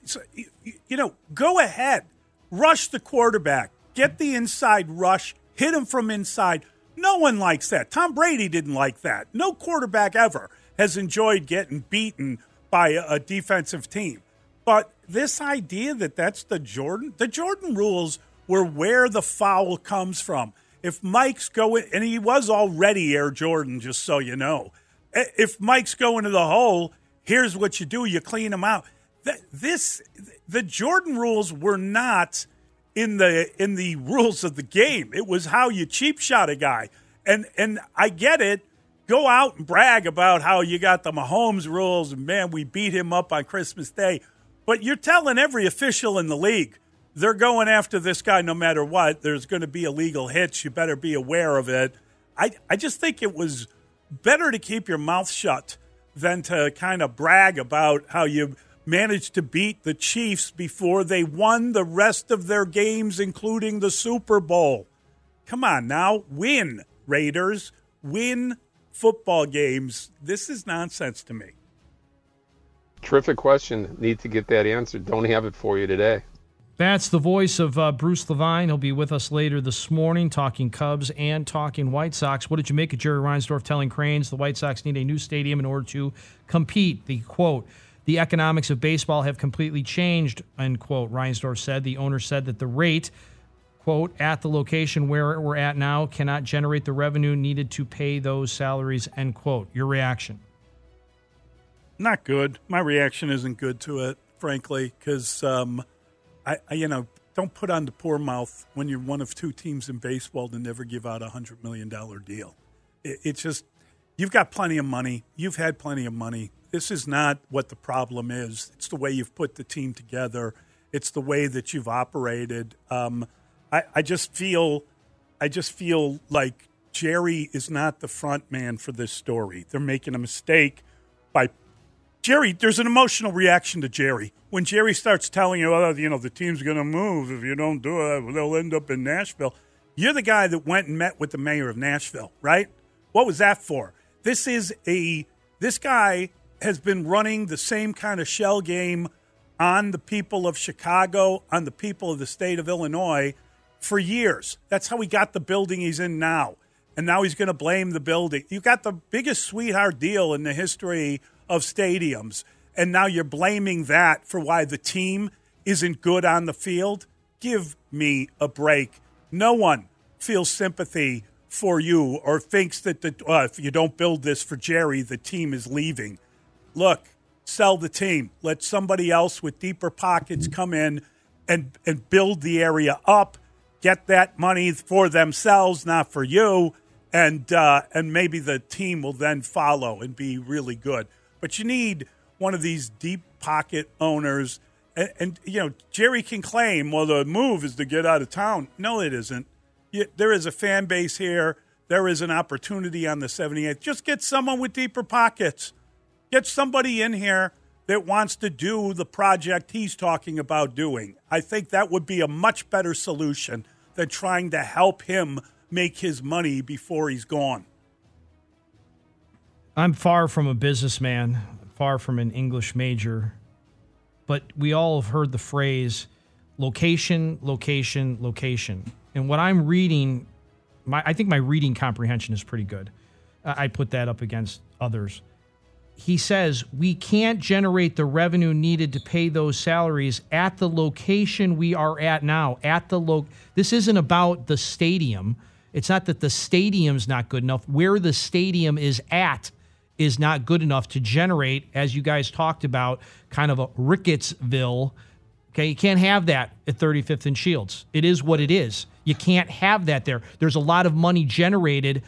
you know, go ahead, rush the quarterback, get the inside rush, hit him from inside. No one likes that. Tom Brady didn't like that. No quarterback ever has enjoyed getting beaten by a, defensive team. But this idea that that's the Jordan, the Jordan rules were where the foul comes from. If Mike's going, and he was already Air Jordan, just so you know. I- If Mike's going to the hole, here's what you do: you clean him out. This, the Jordan rules were not in the in the rules of the game. It was how you cheap shot a guy. And and I get it. Go out and brag about how you got the Mahomes rules and man, we beat him up on Christmas Day. But you're telling every official in the league they're going after this guy no matter what. There's going to be illegal hits. You better be aware of it. I I just think it was better to keep your mouth shut than to kind of brag about how you managed to beat the Chiefs before they won the rest of their games, including the Super Bowl. Come on now, win, Raiders, win football games. This is nonsense to me. Terrific question. Need to get that answered. Don't have it for you today. That's the voice of uh, Bruce Levine. He'll be with us later this morning, talking Cubs and talking White Sox. What did you make of Jerry Reinsdorf telling Crain's the White Sox need a new stadium in order to compete? The quote, the economics of baseball have completely changed, end quote, Reinsdorf said. The owner said that the rate, quote, at the location where we're at now cannot generate the revenue needed to pay those salaries, end quote. Your reaction? Not good. My reaction isn't good to it, frankly, because um, I, I, you know, don't put on the poor mouth when you're one of two teams in baseball to never give out a hundred million dollar deal. It, it's just you've got plenty of money. You've had plenty of money. This is not what the problem is. It's the way you've put the team together. It's the way that you've operated. Um, I, I just feel, I just feel like Jerry is not the front man for this story. They're making a mistake by Jerry. There's an emotional reaction to Jerry when Jerry starts telling you, oh, you know, the team's going to move if you don't do it, uh, they'll end up in Nashville. You're the guy that went and met with the mayor of Nashville, right? What was that for? This is a this guy has been running the same kind of shell game on the people of Chicago, on the people of the state of Illinois for years. That's how he got the building he's in now. And now he's going to blame the building. You got the biggest sweetheart deal in the history of stadiums. And now you're blaming that for why the team isn't good on the field. Give me a break. No one feels sympathy for you or thinks that the, uh, if you don't build this for Jerry, the team is leaving. Look, sell the team. Let somebody else with deeper pockets come in and, and build the area up, get that money for themselves, not for you, and, uh, and maybe the team will then follow and be really good. But you need one of these deep pocket owners. And, and, you know, Jerry can claim, well, the move is to get out of town. No, it isn't. You, there is a fan base here. There is an opportunity on the 78th. Just get someone with deeper pockets. Get somebody in here that wants to do the project he's talking about doing. I think that would be a much better solution than trying to help him make his money before he's gone. I'm far from a businessman, far from an English major, but we all have heard the phrase location, location, location. And what I'm reading, my, I think my reading comprehension is pretty good. I put that up against others. He says we can't generate the revenue needed to pay those salaries at the location we are at now. At the lo- this isn't about the stadium. It's not that the stadium's not good enough. Where the stadium is at is not good enough to generate, as you guys talked about, kind of a Rickettsville. Okay, you can't have that at 35th and Shields. It is what it is. You can't have that there. There's a lot of money generated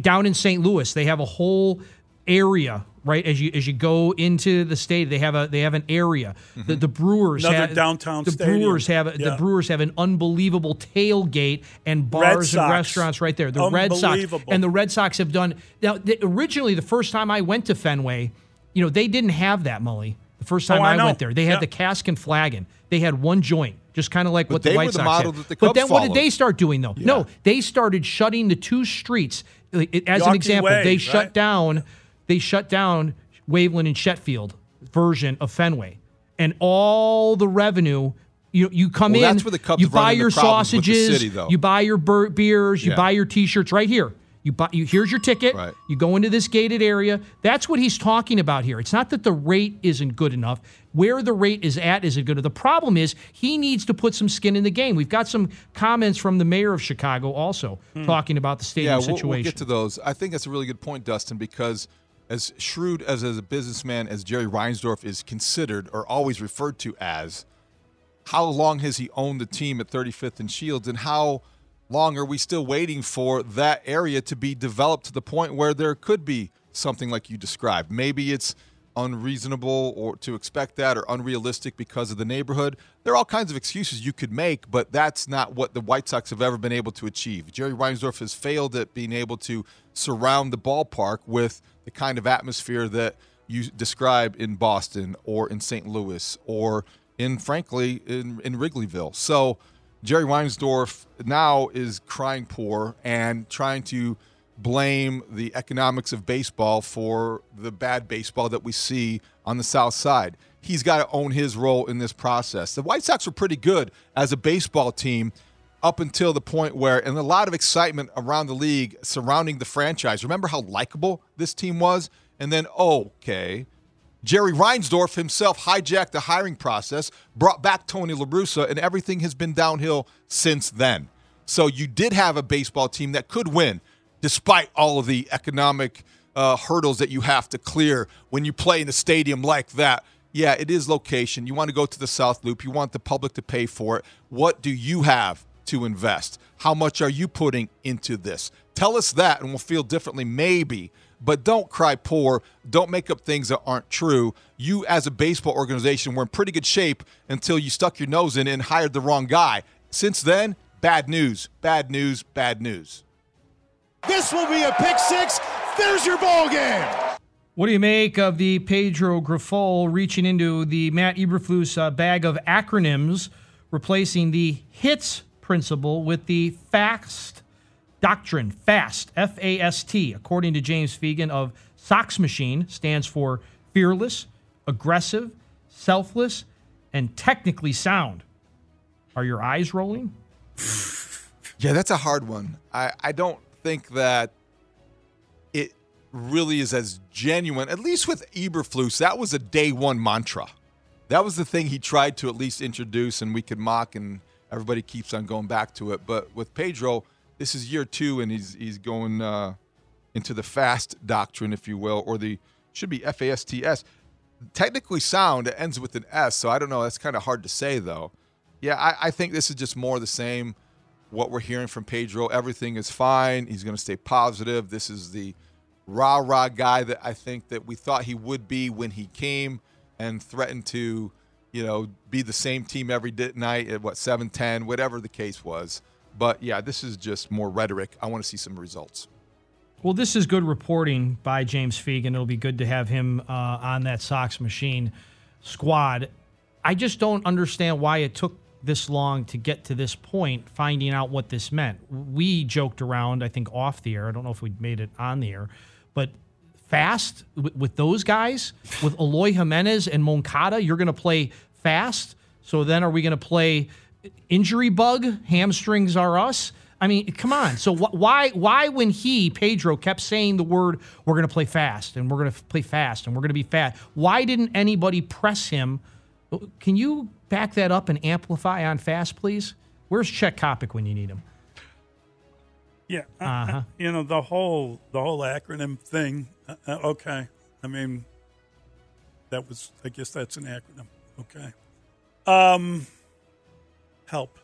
down in St. Louis. They have a whole area right as you as you go into the state they have a they have an area mm-hmm. the, the brewers Another have, downtown the stadium. brewers have yeah. the brewers have an unbelievable tailgate and bars and restaurants right there the red sox and the red sox have done now the, originally the first time i went to fenway you know they didn't have that mully the first time oh, I, I, went there they had yeah. the cask and flagon they had one joint just kind of like but what the White the Sox model had. That the but Cubs then what did they start doing though? Yeah. No, they started shutting the two streets. As Yawkey an example, Way, they right? shut down. They shut down Waveland and Sheffield version of Fenway, and all the revenue. You you come Well, in. that's where the Cubs you buy your problems with the sausages. city. You buy your bur- beers. You Yeah. buy your T-shirts right here. You buy. You, here's your ticket. Right. You go into this gated area. That's what he's talking about here. It's not that the rate isn't good enough. Where the rate is at isn't good. The problem is he needs to put some skin in the game. We've got some comments from the mayor of Chicago also hmm. talking about the stadium yeah, we'll, situation. we'll get to those. I think that's a really good point, Dustin, because as shrewd as, as a businessman as Jerry Reinsdorf is considered or always referred to as, how long has he owned the team at 35th and Shields, and how long are we still waiting for that area to be developed to the point where there could be something like you described? Maybe it's unreasonable or to expect that or unrealistic because of the neighborhood. There are all kinds of excuses you could make, but that's not what the White Sox have ever been able to achieve. Jerry Reinsdorf has failed at being able to surround the ballpark with the kind of atmosphere that you describe in Boston or in St. Louis or in frankly in, in Wrigleyville. So Jerry Reinsdorf now is crying poor and trying to blame the economics of baseball for the bad baseball that we see on the South Side. He's got to own his role in this process. The White Sox were pretty good as a baseball team up until the point where, and a lot of excitement around the league surrounding the franchise. Remember how likable this team was? And then, okay, Jerry Reinsdorf himself hijacked the hiring process, brought back Tony La Russa, and everything has been downhill since then. So you did have a baseball team that could win despite all of the economic uh, hurdles that you have to clear when you play in a stadium like that. Yeah, it is location. You want to go to the South Loop. You want the public to pay for it. What do you have to invest? How much are you putting into this? Tell us that, and we'll feel differently, maybe. But don't cry poor. Don't make up things that aren't true. You, as a baseball organization, were in pretty good shape until you stuck your nose in and hired the wrong guy. Since then, bad news, bad news, bad news. This will be a pick six. There's your ball game. What do you make of the Pedro Grifol reaching into the Matt Eberflus uh, bag of acronyms, replacing the HITS principle with the FAST doctrine? FAST, F A S T, according to James Fegan of Sox Machine, stands for fearless, aggressive, selfless, and technically sound. Are your eyes rolling? Yeah, that's a hard one. I, I don't think that it really is as genuine. At least with Eberflus, that was a day one mantra. That was the thing he tried to at least introduce, and we could mock, and everybody keeps on going back to it. But with Pedro, this is year two, and he's he's going uh, into the fast doctrine, if you will, or the should be F A S T S. Technically sound, it ends with an S, so I don't know. That's kind of hard to say, though. Yeah, I, I think this is just more the same what we're hearing from Pedro. Everything is fine. He's going to stay positive. This is the rah rah guy that I think that we thought he would be when he came and threatened to, you know, be the same team every night at what seven ten, whatever the case was. But yeah, this is just more rhetoric. I want to see some results. Well, this is good reporting by James Fegan. It'll be good to have him uh, on that Sox machine squad. I just don't understand why it took this long to get to this point, finding out what this meant. We joked around, I think, off the air. I don't know if we made it on the air, but fast with, with those guys, with Eloy Jimenez and Moncada, you're going to play fast. So then, are we going to play injury bug? Hamstrings are us. I mean, come on. So wh- why why when he Pedro kept saying the word we're going to play fast and we're going to play fast and we're going to be fast? Why didn't anybody press him? Can you back that up and amplify on fast, please? Where's Chet Coppock when you need him? Yeah, uh-huh. you know the whole the whole acronym thing. Uh, okay, I mean that was I guess that's an acronym. Okay, um, help.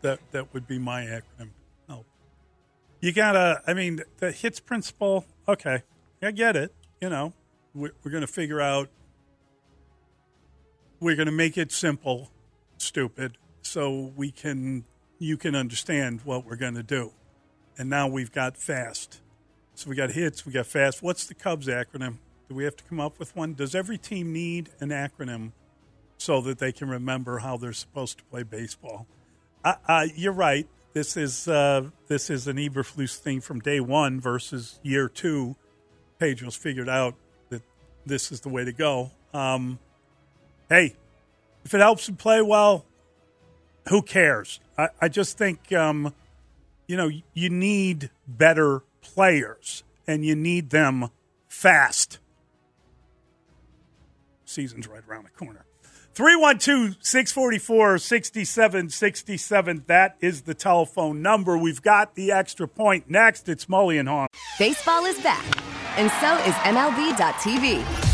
That that would be my acronym. Help. You gotta. I mean the hits principle. Okay, I get it. You know, we're, we're going to figure out. We're going to make it simple, stupid, so we can you can understand what we're going to do and now we've got fast. So we got hits, we got fast. What's the Cubs acronym? Do we have to come up with one? Does every team need an acronym so that they can remember how they're supposed to play baseball? Uh, uh, you're right. This is uh, this is an Eberflus thing from day one versus year two. Pedro's figured out that this is the way to go. Um, hey, if it helps him play well, who cares? I, I just think. Um, you know, you need better players and you need them fast. Season's right around the corner. 312 644 6767. That is the telephone number. We've got the extra point next. It's Mully and. Baseball is back, and so is MLB.tv.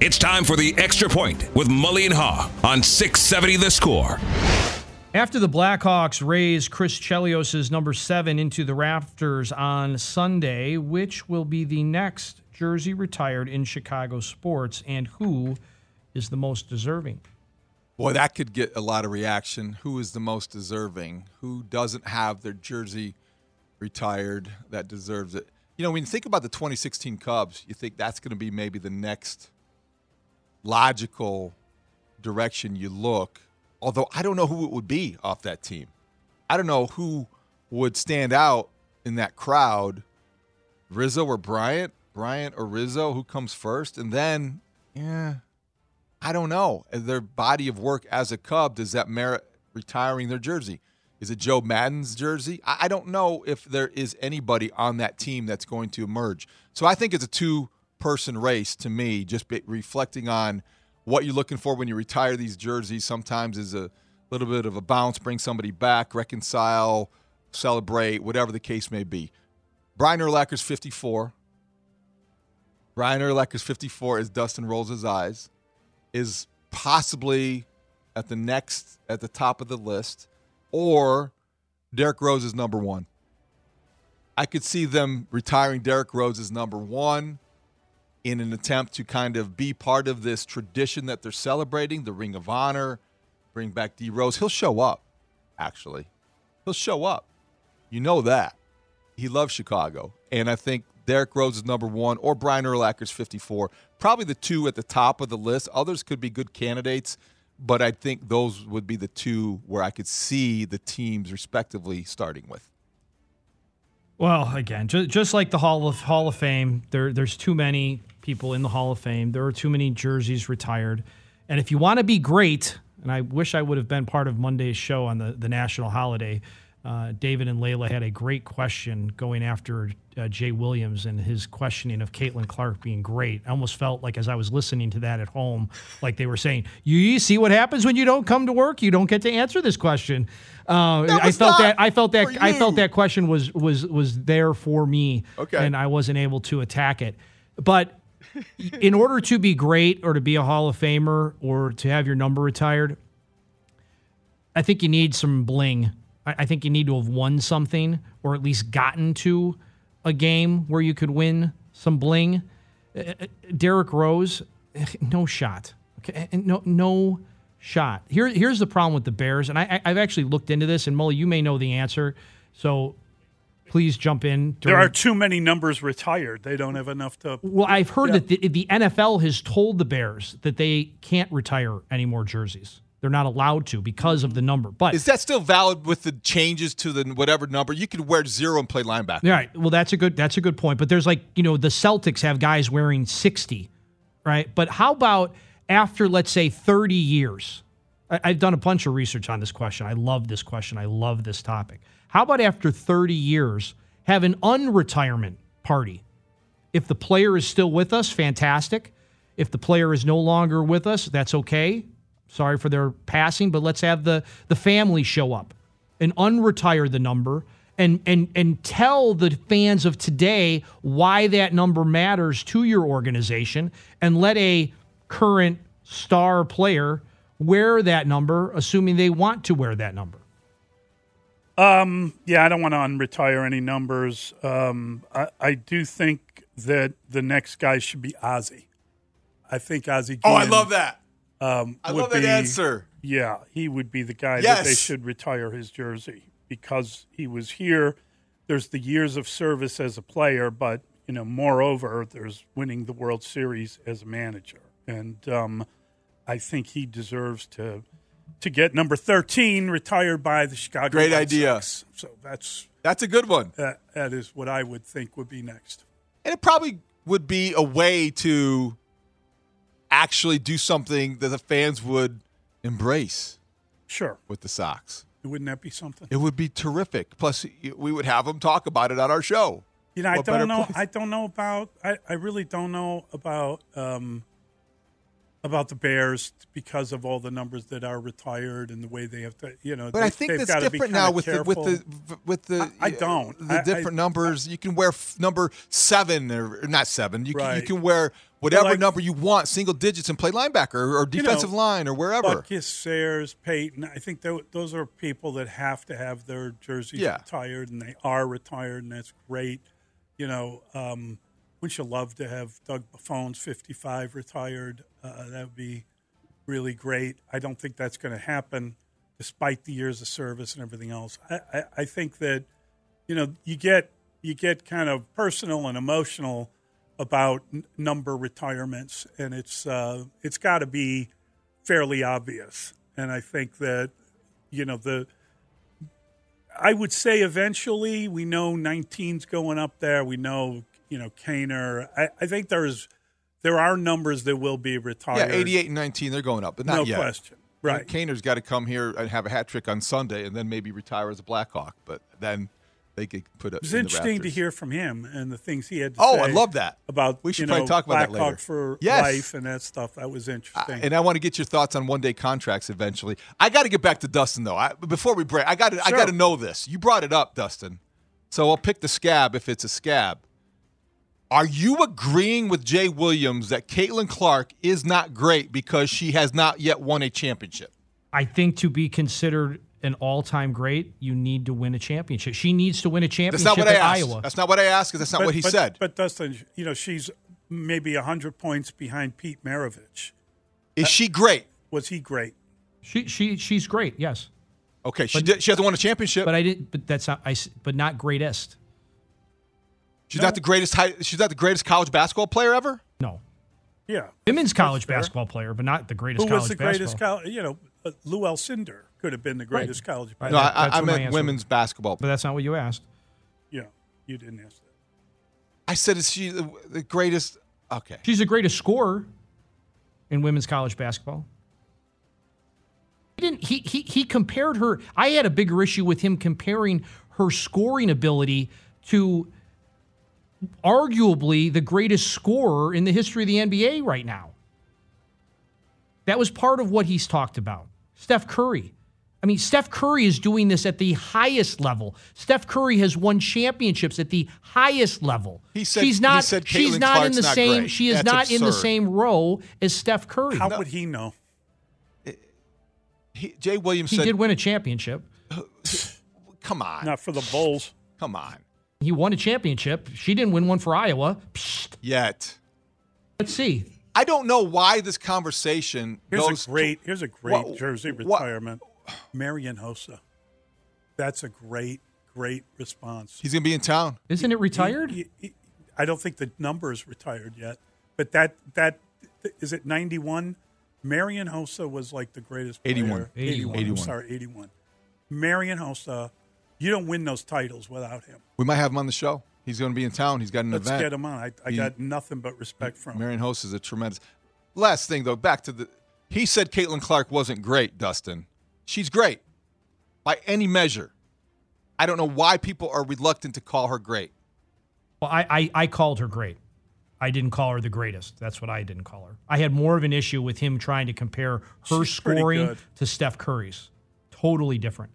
It's time for the extra point with Mully and Haugh on 670 The Score. After the Blackhawks raise Chris Chelios' number seven into the rafters on Sunday, which will be the next jersey retired in Chicago sports, and who is the most deserving? Boy, that could get a lot of reaction. Who is the most deserving? Who doesn't have their jersey retired that deserves it? You know, when you think about the 2016 Cubs, you think that's going to be maybe the next logical direction you look. Although I don't know who it would be off that team. I don't know who would stand out in that crowd. Rizzo or Bryant? Bryant or Rizzo? Who comes first? And then, yeah, I don't know. Their body of work as a Cub, does that merit retiring their jersey? Is it Joe Maddon's jersey? I don't know if there is anybody on that team that's going to emerge. So I think it's a two person race to me, just reflecting on what you're looking for when you retire these jerseys. Sometimes is a little bit of a bounce, bring somebody back, reconcile, celebrate, whatever the case may be. Brian Urlacher's 54. Brian Urlacher's 54 as Dustin rolls his eyes is possibly at the next at the top of the list, or Derrick Rose is number one. I could see them retiring Derrick Rose as number one in an attempt to kind of be part of this tradition that they're celebrating, the Ring of Honor, bring back D Rose. He'll show up, actually. He'll show up. You know that. He loves Chicago. And I think Derrick Rose is number one, or Brian Urlacher's 54. Probably the two at the top of the list. Others could be good candidates, but I think those would be the two where I could see the teams respectively starting with. Well, again, just, just like the Hall of Hall of Fame, there there's too many people in the Hall of Fame. There are too many jerseys retired. And if you want to be great, and I wish I would have been part of Monday's show on the, the national holiday, uh, David and Layla had a great question going after uh, Jay Williams and his questioning of Caitlin Clark being great. I almost felt like as I was listening to that at home, like they were saying, "You, you see what happens when you don't come to work? You don't get to answer this question." Uh, I felt that I felt that I felt that question was was was there for me, Okay. and I wasn't able to attack it. But in order to be great or to be a Hall of Famer or to have your number retired, I think you need some bling. I, I think you need to have won something or at least gotten to a game where you could win some bling. Uh, uh, Derrick Rose, no shot. Okay, no no shot. Here here's the problem with the Bears, and I, I've actually looked into this, and Mully, you may know the answer, so please jump in. There are too many numbers retired. They don't have enough to. well, I've heard Yeah. that the, the NFL has told the Bears that they can't retire any more jerseys. They're not allowed to because of the number. But Is that still valid with the changes to the whatever number? You could wear zero and play linebacker. All right. Well, that's a good that's a good point. But there's like you know the Celtics have guys wearing sixty, right? But how about after let's say thirty years? I, I've done a bunch of research on this question. I love this question. I love this topic. How about after thirty years, have an unretirement party? If the player is still with us, fantastic. If the player is no longer with us, that's okay. Sorry for their passing, but let's have the the family show up and unretire the number and and and tell the fans of today why that number matters to your organization and let a current star player wear that number assuming they want to wear that number. Um, yeah, I don't want to unretire any numbers. Um, I, I do think that the next guy should be Ozzie. I think Ozzie. Oh, I love that. Um, I love that be- answer. Yeah, he would be the guy that they should retire his jersey because he was here. There's the years of service as a player, but you know, moreover, there's winning the World Series as a manager, and um, I think he deserves to to get number 13 retired by the Chicago. Great White idea. Sox. So that's That's a good one. that, that is what I would think would be next. And it probably would be a way to actually do something that the fans would embrace. Sure. With the Sox. Wouldn't that be something? It would be terrific. Plus, we would have them talk about it on our show. You know, I What better don't know. place? I don't know about. I, I really don't know about um, about the Bears because of all the numbers that are retired and the way they have to. You know, But they, I think that's different now with the, with the with the. I, I don't. the I- I- different numbers. you can wear f- number seven or, not seven. You, can, you can wear whatever like- number you want, single digits, and play linebacker or, or You know, defensive line or wherever. Butkus, Sayers, Payton. I think tho- those are people that have to have their jerseys Yeah. retired, and they are retired, and that's great. You know, um, wouldn't you love to have Doug Buffone's 55 retired? Uh, that would be really great. I don't think that's going to happen, despite the years of service and everything else. I, I, I think that you know you get you get kind of personal and emotional about n- number retirements, and it's uh, it's got to be fairly obvious. And I think that you know the I would say eventually we know 19's going up there. We know you know Kaner. I, I think there's there are numbers that will be retired. Yeah, 88 and 19, they're going up, but not no yet. question. Right. Kaner's got to come here and have a hat trick on Sunday, and then maybe retire as a Blackhawk. But then they could put it. It was in interesting to hear from him and the things he had to Oh, say. Oh, I love that. about We should you probably know, talk about that Blackhawk later. for Yes. life and that stuff. That was interesting. And I want to get your thoughts on one day contracts eventually. I got to get back to Dustin though. I, before we break, I got to I Sure. got to know this. You brought it up, Dustin. So I'll pick the scab if it's a scab. Are you agreeing with Jay Williams that Caitlin Clark is not great because she has not yet won a championship? I think to be considered an all-time great, you need to win a championship. She needs to win a championship That's not what I asked. Iowa. That's not what I asked because that's not But- what he but- said. But Dustin, you know, she's maybe hundred points behind Pete Maravich. Is she great? Was he great? She she she's great. Yes. Okay, she did, she hasn't won a championship. But I didn't. But that's not. I. s- But not greatest. She's not the greatest. High, she's not the greatest college basketball player ever. No. Yeah. Women's college fair. basketball player, but not the greatest Who college was the basketball. greatest college? You know, uh, Lou Alcindor could have been the greatest college. Player. No, That- I, that's I meant answer women's basketball. But that's not what you asked. Yeah, you didn't ask that. I said, is she the, the greatest? Okay. She's the greatest scorer in women's college basketball. He didn't. He he he compared her. I had a bigger issue with him comparing her scoring ability to arguably the greatest scorer in the history of the NBA right now. That was part of what he's talked about. Steph Curry. I mean, Steph Curry is doing this at the highest level. Steph Curry has won championships at the highest level. He said- she's he not. said she's Caitlin not in the not same. great. She is That's not in the same row as Steph Curry. How would he know? He, Jay Williams He said, did win a championship. "Come on, Not for the Bulls. come on." He won a championship. She didn't win one for Iowa. Psst. Yet, Let's see. I don't know why this conversation Here's goes. a great. Here's a great What- Jersey what- retirement. Marian Hossa. That's a great, great response. he's gonna be in town. Isn't it retired? He- he- I don't think the number is retired yet, but that that is it. Ninety one. Marian Hossa was like the greatest. player. 81. 81. 81. I'm sorry, eighty one. Marian Hossa. You don't win those titles without him. We might have him on the show. He's going to be in town. He's got an Let's event. get him on. I, I He- got nothing but respect for him. Marian Hossa is a tremendous. Last thing though, back to the. He said Caitlin Clark wasn't great, Dustin. She's great by any measure. I don't know why people are reluctant to call her great. Well, I, I, I called her great. I didn't call her the greatest. That's what I didn't call her. I had more of an issue with him trying to compare her She's scoring to Steph Curry's. Totally different.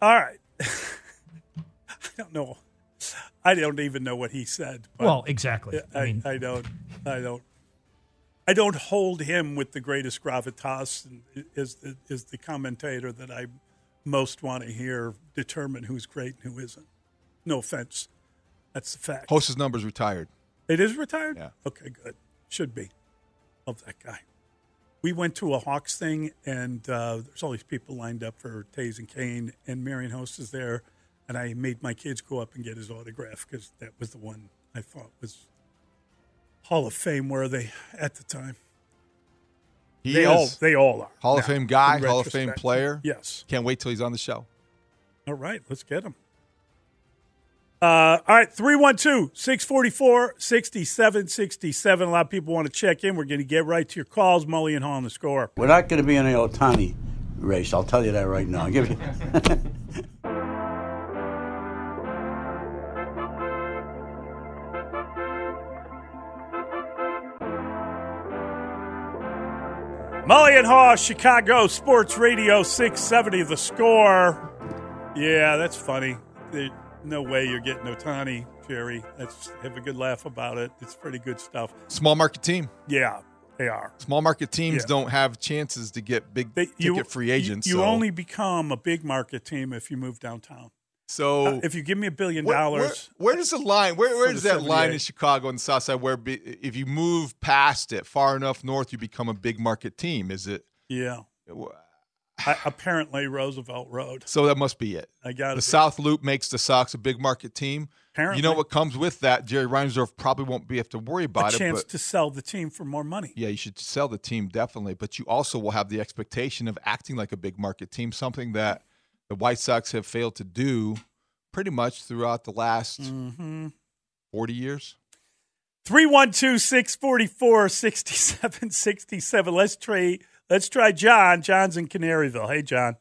Yeah. All right. I don't know. I don't even know what he said. but Well, exactly. I, I mean- I don't. I don't. I don't hold him with the greatest gravitas. And is the, is the commentator that I most want to hear determine who's great and who isn't. No offense, that's the fact. Hossa's number's retired. It is retired? Yeah. Okay, good. Should be. Love that guy. We went to a Hawks thing, and uh, there's all these people lined up for Toews and Kane, and Marian Hossa is there, and I made my kids go up and get his autograph because that was the one I thought was Hall of Fame worthy at the time. He they is. all they all are Hall of Fame guy, Hall of Fame player. Yes. Can't wait till he's on the show. All right, let's get him. Uh, all right, 312 644 6767. A lot of people want to check in. We're going to get right to your calls. Mully and Haugh on the score. We're not going to be in the Ohtani race. I'll tell you that right now. I'll give you. Mully and Haugh, Chicago Sports Radio 670, the score. Yeah, that's funny. There, no way you're getting Ohtani, Jerry. Let's have a good laugh about it. It's pretty good stuff. Small market team. Yeah, they are. Small market teams Yeah. don't have chances to get big They, ticket free agents. You, you so- only become a big market team if you move downtown. So Uh, if you give me a billion Where- dollars, Where, where does the line? Where, where does that line in Chicago and the South Side? Where be, if you move past it far enough north, you become a big market team? Is it? yeah. I, apparently Roosevelt Road. So that must be it. I got The it. South Loop makes the Sox a big market team. Apparently. You know what comes with that? Jerry Reinsdorf probably won't be have to worry A about it. chance But to sell the team for more money. yeah, you should sell the team definitely. But you also will have the expectation of acting like a big market team, something that the White Sox have failed to do pretty much throughout the last Mm-hmm. forty years. 312 644 6767. Let's try let's try John. John's in Canaryville. Hey John.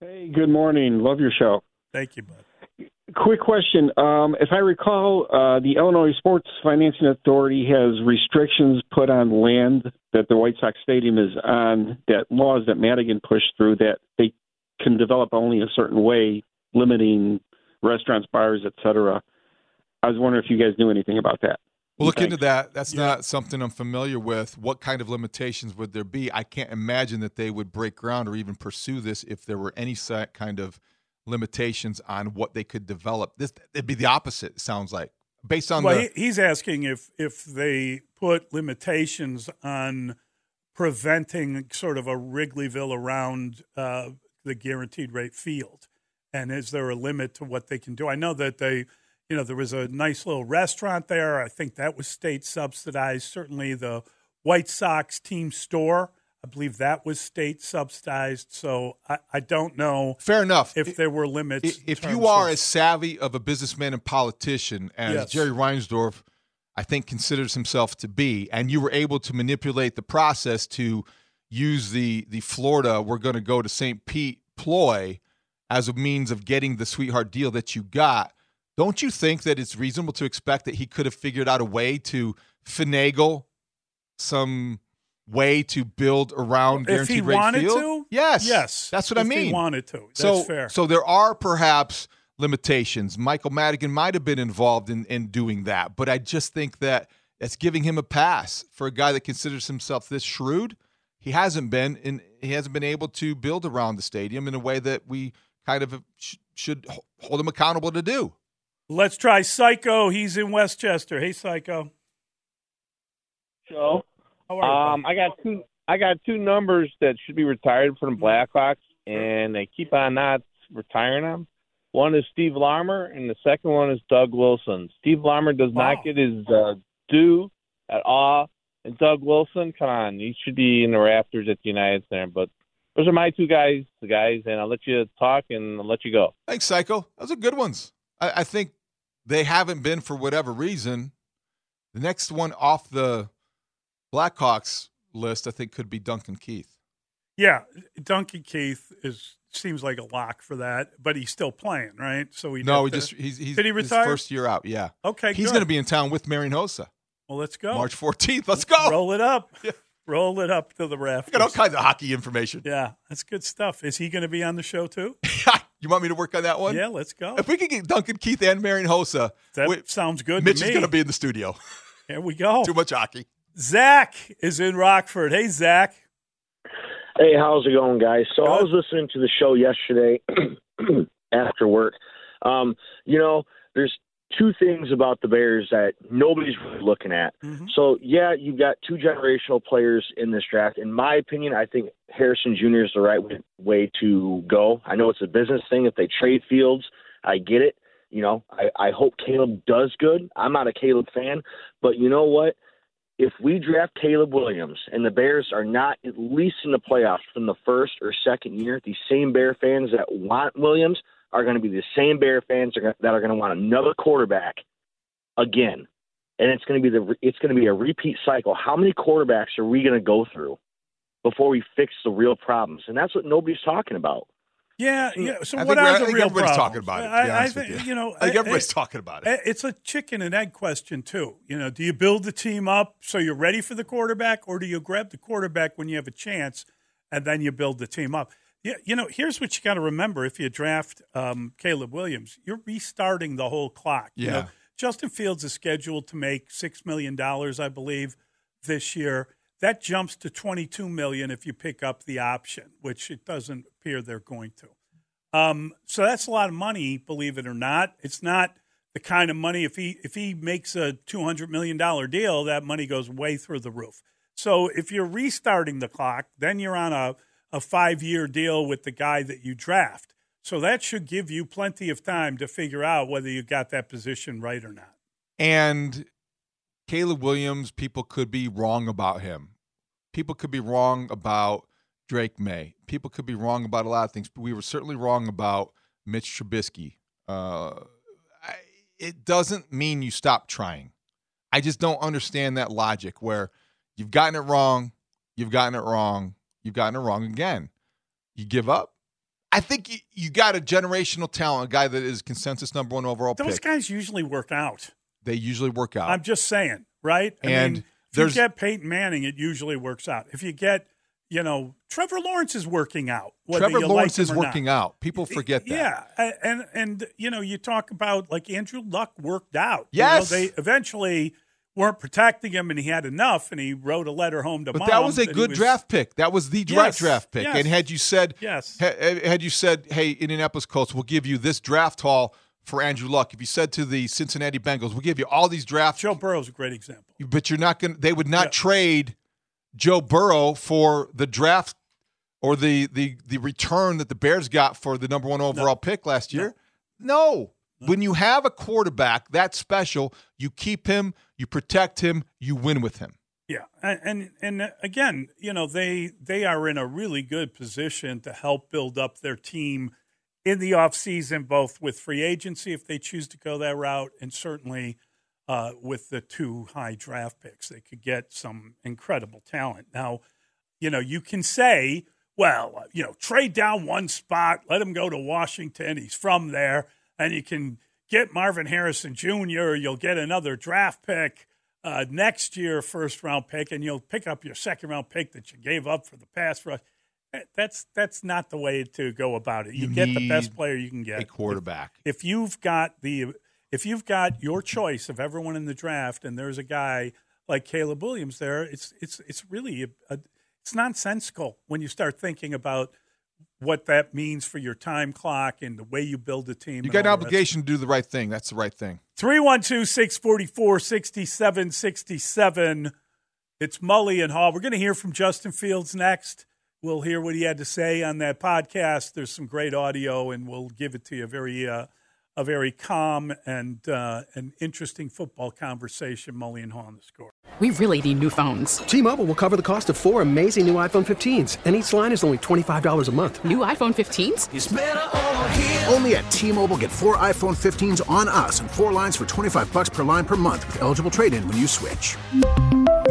Hey, good morning. Love your show. Thank you, bud. Quick question. Um, if I recall, uh, the Illinois Sports Financing Authority has restrictions put on land that the White Sox Stadium is on, that laws that Madigan pushed through that they can develop only a certain way, limiting restaurants, bars, et cetera. I was wondering if you guys knew anything about that. We'll look Thanks. into that. That's not something I'm familiar with. What kind of limitations would there be? I can't imagine that they would break ground or even pursue this if there were any kind of limitations on what they could develop. This it'd be the opposite. Sounds like based on well, the he, he's asking if if they put limitations on preventing sort of a Wrigleyville around uh, the guaranteed rate field, and is there a limit to what they can do? I know that they, you know, there was a nice little restaurant there. I think that was state subsidized. Certainly, the White Sox team store. I believe that was state subsidized. So I, I don't know. Fair enough. If there were limits, if you are of- as savvy of a businessman and politician as Yes. Jerry Reinsdorf, I think considers himself to be, and you were able to manipulate the process to use the the Florida we're going to go to St. Pete ploy as a means of getting the sweetheart deal that you got. Don't you think that it's reasonable to expect that he could have figured out a way to finagle some way to build around if guaranteed he rate wanted field? to, Yes, yes, that's what I mean. If. He wanted to. That's so, fair. So there are perhaps limitations. Michael Madigan might have been involved in, in doing that, but I just think that that's giving him a pass for a guy that considers himself this shrewd. He hasn't been, and he hasn't been able to build around the stadium in a way that we kind of sh- should h- hold him accountable to do. Let's try Psycho. He's in Westchester. Hey, Psycho. show. How are Um, I got two. I got two numbers that should be retired from the Blackhawks, and they keep on not retiring them. One is Steve Larmer, and the second one is Doug Wilson. Steve Larmer does Wow. not get his uh, due at all, and Doug Wilson, come on, he should be in the rafters at the United Center. But those are my two guys, the guys, and I'll let you talk and I'll let you go. Thanks, Psycho. Those are good ones. I, I think they haven't been for whatever reason. The next one off the Blackhawks list, I think, could be Duncan Keith. Yeah, Duncan Keith is seems like a lock for that, but he's still playing, right? So he No, he just he's, he's did he his retire? first year out. Yeah. Okay, He's going to be in town with Marian Hossa Well, let's go. March 14th. Let's go. Roll it up. Roll it up to the rafters. Got all kinds of hockey information. Yeah, that's good stuff. Is he going to be on the show too? You want me to work on that one? Yeah, let's go. If we can get Duncan Keith and Marian Hossa, That we- sounds good Mitch to is going to be in the studio. Here we go. Too much hockey. Zach is in Rockford. Hey, Zach. Hey, how's it going, guys? So I was listening to the show yesterday after work. Um, you know, there's two things about the Bears that nobody's really looking at. Mm-hmm. So yeah, you've got two generational players in this draft. In my opinion, I think Harrison Jr. is the right way, way to go. I know it's a business thing. If they trade Fields, I get it. You know, I, I hope Caleb does good. I'm not a Caleb fan, but you know what? if we draft Caleb Williams and the Bears are not at least in the playoffs from the first or second year, these same Bear fans that want Williams are going to be the same Bear fans that are going to want another quarterback again, and it's going to be the it's going to be a repeat cycle. How many quarterbacks are we going to go through before we fix the real problems? And that's what nobody's talking about. Yeah, yeah. So I what think are we're- I the think real everybody's problems? talking about it, I, I think you. you know. I think everybody's talking about it. It's a chicken and egg question too. You know, do you build the team up so you're ready for the quarterback, or do you grab the quarterback when you have a chance, and then you build the team up? Yeah, you know, here's what you got to remember: if you draft um, Caleb Williams, you're restarting the whole clock. You know, Yeah. Justin Fields is scheduled to make six million dollars, I believe, this year. That jumps to twenty-two million if you pick up the option, which it doesn't appear they're going to. Um, so that's a lot of money, believe it or not. It's not the kind of money if he if he makes a two hundred million dollar deal, that money goes way through the roof. So if you're restarting the clock, then you're on a, a five year deal with the guy that you draft. So that should give you plenty of time to figure out whether you got that position right or not. And Caleb Williams, people could be wrong about him. People could be wrong about Drake Maye. People could be wrong about a lot of things, but we were certainly wrong about Mitch Trubisky. Uh, I, it doesn't mean you stop trying. I just don't understand that logic where you've gotten it wrong, you've gotten it wrong, you've gotten it wrong again. You give up. I think you, you got a generational talent, a guy that is consensus number one overall Those pick. guys usually work out. They usually work out. I'm just saying, right? I And mean, if there's- you get Peyton Manning, it usually works out. If you get, you know, Trevor Lawrence is working out. Trevor Lawrence like is working not. out. People forget that. Yeah, and and you know, you talk about like Andrew Luck worked out. Yes. you know, they eventually weren't protecting him, and he had enough, and he wrote a letter home to But mom. that was a good was- draft pick. That was the right Yes, draft pick. yes. And had you said, Yes. ha- had you said, hey, Indianapolis Colts, we'll give you this draft haul for Andrew Luck. If you said to the Cincinnati Bengals, we'll give you all these drafts, Joe Burrow's a great example. but you're not going. to They would not trade Joe Burrow for the draft or the the the return that the Bears got for the number one overall pick last year. No. When you have a quarterback that special, you keep him, you protect him, you win with him. Yeah, and, and and uh, again, you know, they they are in a really good position to help build up their team in the offseason, both with free agency if they choose to go that route, and certainly uh, with the two high draft picks, they could get some incredible talent. Now, you know, you can say, well, you know, trade down one spot, let him go to Washington. He's from there, and you can get Marvin Harrison Jr. You'll get another draft pick uh, next year, first round pick, and you'll pick up your second round pick that you gave up for the pass rush. That's that's not the way to go about it. You, You get the best player you can get. a quarterback. If, if you've got the if you've got your choice of everyone in the draft, and there's a guy like Caleb Williams there, it's it's it's really a, a, it's nonsensical when you start thinking about what that means for your time clock and the way you build a team. You got an all the rest. obligation to do the right thing. That's the right thing. 312 644 6767. It's Mully and Haugh. We're going to hear from Justin Fields next. We'll hear what he had to say on that podcast. There's some great audio, and we'll give it to you very, uh, a very calm and uh, an interesting football conversation. Mully and Haugh on the score. We really need new phones. T-Mobile will cover the cost of four amazing new iPhone 15s, and each line is only $25 a month. New iPhone 15s? Only at T-Mobile get four iPhone 15s on us and four lines for 25 bucks per line per month with eligible trade-in when you switch.